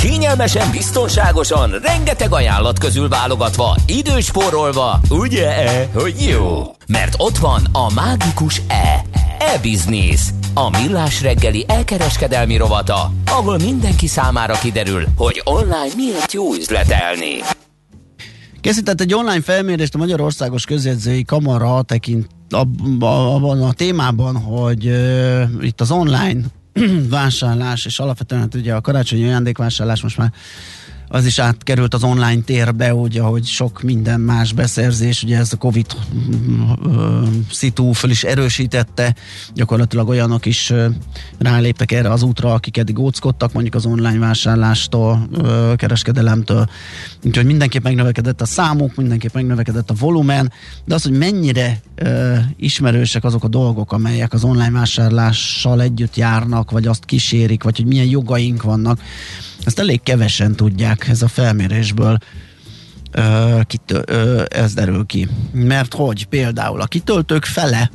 S1: Kényelmesen, biztonságosan, rengeteg ajánlat közül válogatva, időspórolva, ugye, hogy jó? Mert ott van a mágikus E. E-Business. A millás reggeli elkereskedelmi rovata, ahol mindenki számára kiderül, hogy online miért jó üzletelni.
S3: Készített egy online felmérést a Magyarországos Közjegyzői Kamara tekint ab- abban a témában, hogy uh, itt az online vásárlás, és alapvetően hát ugye a karácsonyi ajándékvásárlás most már az is átkerült az online térbe, ugye, hogy sok minden más beszerzés, ugye ez a Covid szitu föl is erősítette, gyakorlatilag olyanok is ráléptek erre az útra, akik eddig óckodtak mondjuk az online vásárlástól, kereskedelemtől, úgyhogy mindenképp megnövekedett a számuk, mindenképp megnövekedett a volumen, de az, hogy mennyire ismerősek azok a dolgok, amelyek az online vásárlással együtt járnak, vagy azt kísérik, vagy hogy milyen jogaink vannak, ezt elég kevesen tudják ez a felmérésből ö, kitö, ö, ez derül ki. Mert hogy például a kitöltők fele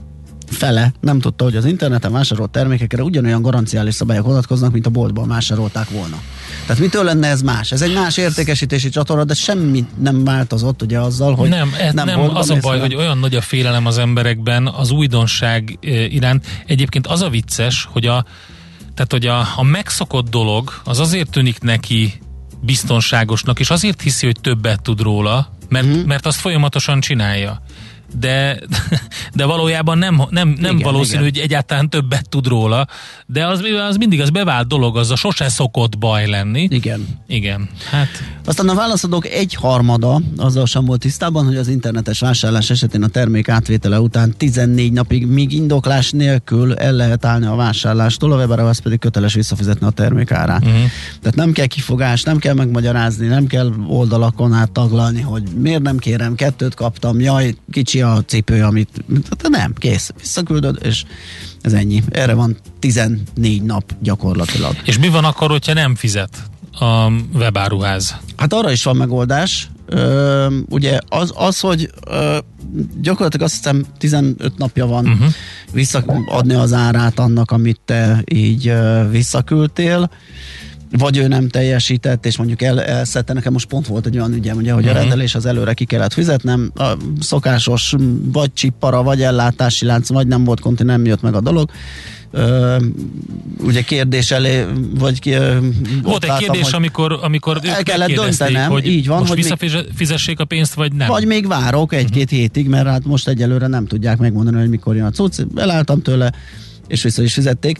S3: fele nem tudta, hogy az interneten vásárolt termékekre ugyanolyan garanciális szabályok vonatkoznak, mint a boltban vásárolták volna. Tehát mitől lenne ez más? Ez egy más értékesítési csatorna, de semmi nem változott ugye azzal, hogy
S4: nem, ez nem, nem az a baj,
S3: hanem-
S4: hogy olyan nagy a félelem az emberekben az újdonság iránt. Egyébként az a vicces, hogy a, tehát, hogy a, a megszokott dolog az azért tűnik neki biztonságosnak, és azért hiszi, hogy többet tud róla, mert, mm. mert azt folyamatosan csinálja. De, de valójában nem, nem, nem
S3: Igen,
S4: valószínű,
S3: igen.
S4: hogy egyáltalán többet tud róla, de az, az mindig az bevált dolog, az a sose szokott baj lenni.
S3: Igen.
S4: Igen. Hát
S3: Aztán a válaszadók egy harmada azzal sem volt tisztában, hogy az internetes vásárlás esetén a termék átvétele után 14 napig még indoklás nélkül el lehet állni a vásárlástól, a webarához pedig köteles visszafizetni a termék árát. Uh-huh. Tehát nem kell kifogás, nem kell megmagyarázni, nem kell oldalakon át taglalni, hogy miért nem kérem, kettőt kaptam, jaj, kicsi a cipő, amit... Tehát nem, kész, visszaküldöd, és ez ennyi. Erre van 14 nap gyakorlatilag.
S4: És mi van akkor, hogyha nem fizet a webáruház?
S3: Hát arra is van megoldás. Ö, ugye az, az hogy ö, gyakorlatilag azt hiszem 15 napja van uh-huh. visszaadni az árát annak, amit te így ö, visszaküldtél, vagy ő nem teljesített, és mondjuk el, elszedte. Nekem most pont volt egy olyan ügyem, ugye, hogy uh-huh. a rendelés az előre ki kellett fizetnem. A szokásos vagy csippara, vagy ellátási lánc, vagy nem volt konti, nem jött meg a dolog. Ö, ugye kérdés elé, vagy ki,
S4: Volt egy kérdés,
S3: hogy-
S4: amikor, amikor
S3: El kellett döntenem,
S4: hogy
S3: így van,
S4: most
S3: hogy
S4: visszafizessék a pénzt, vagy nem.
S3: Vagy még várok egy-két
S4: Mhm.
S3: hétig, mert hát most egyelőre nem tudják megmondani, hogy mikor jön a cucc. Elálltam tőle, és vissza is fizették.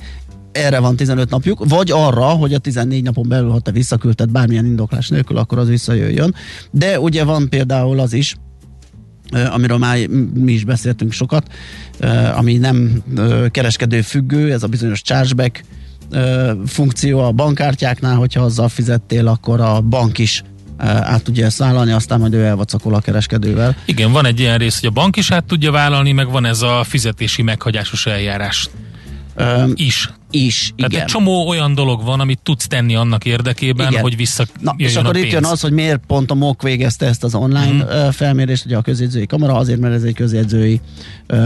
S3: Erre van 15 napjuk, vagy arra, hogy a 14 napon belül, ha te visszaküldted bármilyen indoklás nélkül, akkor az visszajöjjön. De ugye van például az is, amiről már mi is beszéltünk sokat, ami nem kereskedő függő, ez a bizonyos chargeback funkció a bankkártyáknál, hogyha azzal fizettél, akkor a bank is át tudja ezt vállalni, aztán majd ő elvacakol a kereskedővel.
S4: Igen, van egy ilyen rész, hogy a bank is át tudja vállalni, meg van ez a fizetési meghagyásos eljárás is.
S3: Is,
S4: Tehát
S3: igen.
S4: egy csomó olyan dolog van, amit tudsz tenni annak érdekében,
S3: Igen.
S4: hogy vissza
S3: Na, és akkor itt jön az, hogy miért pont a MOK végezte ezt az online mm. felmérést, ugye a közjegyzői kamera, azért, mert ez egy közjegyzői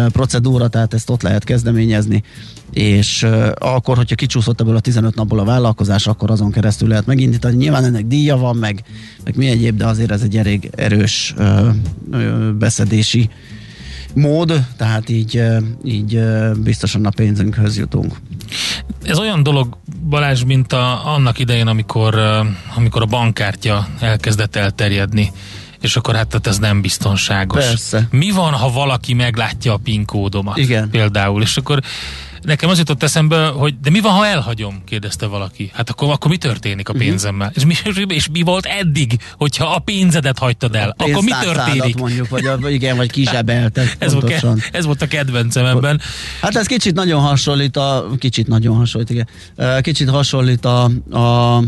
S3: procedúra, tehát ezt ott lehet kezdeményezni, és akkor, hogyha kicsúszott ebből a 15 napból a vállalkozás, akkor azon keresztül lehet megindítani. Nyilván ennek díja van, meg, meg mi egyéb, de azért ez egy elég erős ö, beszedési mód, tehát így, így biztosan a pénzünkhöz jutunk.
S4: Ez olyan dolog, Balázs, mint a, annak idején, amikor, amikor a bankkártya elkezdett elterjedni, és akkor hát tehát ez nem biztonságos.
S3: Persze.
S4: Mi van, ha valaki meglátja a PIN kódomat?
S3: Igen.
S4: Például, és akkor nekem az jutott eszembe, hogy de mi van, ha elhagyom? kérdezte valaki. Hát akkor, akkor mi történik
S3: Mhm.
S4: a pénzemmel? És, mi, és mi volt eddig, hogyha a pénzedet hagytad el? akkor mi történik?
S3: mondjuk, vagy a, igen, vagy kizsebelted.
S4: Ez volt,
S3: pontosan.
S4: ke- ez volt a kedvencem ebben.
S3: Hát ez kicsit nagyon hasonlít a, kicsit nagyon hasonlít, igen. Kicsit hasonlít a, a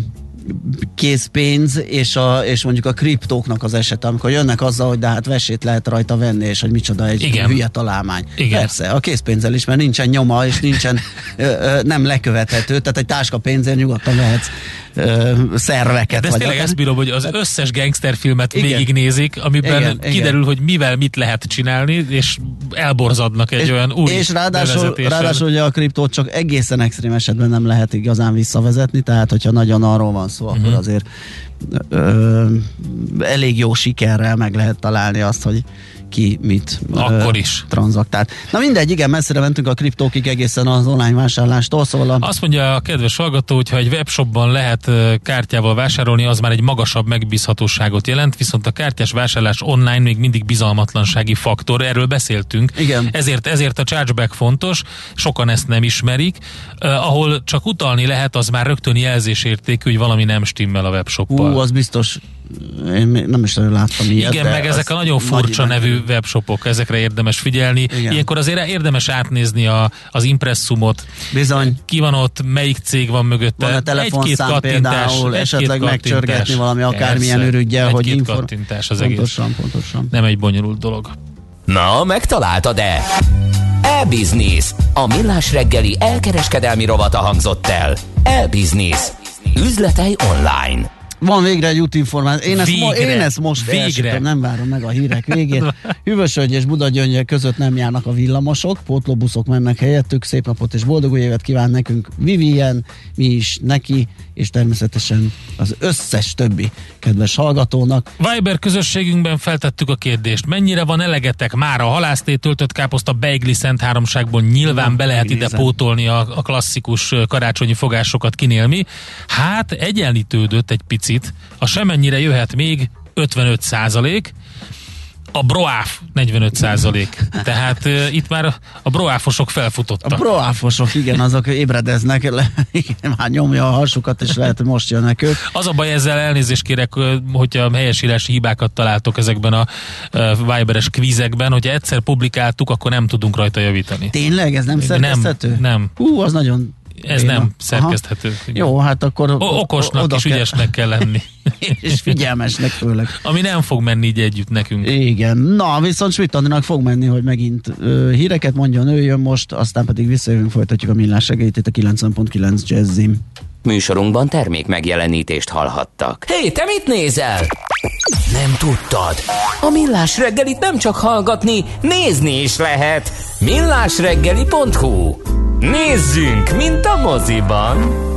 S3: készpénz és, a, és mondjuk a kriptóknak az esete, amikor jönnek azzal, hogy de hát vesét lehet rajta venni, és hogy micsoda egy
S4: Igen.
S3: hülye találmány.
S4: Igen.
S3: Persze, a készpénzzel is, mert nincsen nyoma, és nincsen ö, ö, nem lekövethető, tehát egy táska pénzért nyugodtan vehetsz ö, szerveket.
S4: De ezt tényleg ezt bírom, hogy az összes gangsterfilmet
S3: Igen.
S4: végignézik, amiben
S3: Igen, igen.
S4: kiderül, hogy mivel mit lehet csinálni, és elborzadnak egy
S3: és,
S4: olyan új
S3: És ráadásul, ráadásul ugye a kriptót csak egészen extrém esetben nem lehet igazán visszavezetni, tehát hogyha nagyon arról van szó, akkor azért ö, elég jó sikerrel meg lehet találni azt, hogy ki mit
S4: Akkor is.
S3: tranzaktált. Na mindegy, igen, messzire mentünk a kriptókig egészen az online vásárlástól, szóval a,
S4: Azt mondja a kedves hallgató, hogy ha egy webshopban lehet kártyával vásárolni, az már egy magasabb megbízhatóságot jelent, viszont a kártyás vásárlás online még mindig bizalmatlansági faktor, erről beszéltünk.
S3: Igen.
S4: Ezért, ezért a chargeback fontos, sokan ezt nem ismerik. Uh, ahol csak utalni lehet, az már rögtön jelzésértékű, hogy valami nem stimmel a webshoppal.
S3: ú, az biztos, én nem is nagyon láttam ilyet.
S4: Igen, meg ezek a nagyon furcsa
S3: nagy-
S4: nevű webshopok, ezekre érdemes figyelni.
S3: Igen.
S4: Ilyenkor azért érdemes átnézni a, az impresszumot,
S3: Bizony.
S4: ki van ott, melyik cég van mögötte.
S3: Van a telefonszám például,
S4: egy-két
S3: esetleg
S4: kattintás.
S3: megcsörgetni valami akármilyen ürügyel, hogy infor...
S4: kattintás az egész.
S3: Pontosan, pontosan.
S4: Nem egy bonyolult dolog.
S1: Na, megtaláltad-e? E-Business. A millás reggeli elkereskedelmi rovata hangzott el. E-Business. Üzletei online.
S3: Van végre egy útinformáció. Én ezt, mo- én ezt most
S4: Végre.
S3: elsütöm, nem várom meg a hírek végét. Hűvösögy és Budagyöngye között nem járnak a villamosok, pótlóbuszok mennek helyettük. Szép napot és boldog új évet kíván nekünk Vivien, mi is neki, és természetesen az összes többi kedves hallgatónak.
S4: Viber közösségünkben feltettük a kérdést, mennyire van elegetek már a halászté töltött káposzta beigli szent háromságból nyilván be lehet ide pótolni a, a klasszikus karácsonyi fogásokat kinélni. Hát egyenlítődött egy picit, a semennyire jöhet még 55 százalék, a broáf 45 százalék. Tehát uh, itt már a broáfosok
S3: A
S4: felfutottak.
S3: proáfosok, igen, azok ébredeznek, le, igen, már nyomja a hasukat, és lehet, hogy most jönnek ők.
S4: Az a baj, ezzel elnézést kérek, hogyha helyesírási hibákat találtok ezekben a uh, Viberes kvízekben, hogyha egyszer publikáltuk, akkor nem tudunk rajta javítani.
S3: Tényleg, ez nem szerkeszthető?
S4: Nem, nem.
S3: Hú, az nagyon
S4: Ez
S3: béna.
S4: nem szerkeszthető.
S3: Aha.
S4: Igen.
S3: Jó, hát akkor...
S4: O- okosnak
S3: oda
S4: és
S3: kell-
S4: ügyesnek kell lenni.
S3: és figyelmesnek főleg.
S4: Ami nem fog menni így együtt nekünk.
S3: Igen, na viszont Schmidt Andinak fog menni, hogy megint ö, híreket mondjon, ő jön most, aztán pedig visszajövünk, folytatjuk a millás segélyt itt a 90.9 Jazzim.
S1: Műsorunkban termék megjelenítést hallhattak. Hé, te mit nézel? Nem tudtad? A Millás reggelit nem csak hallgatni, nézni is lehet. millásreggeli.hu Nézzünk, mint a moziban!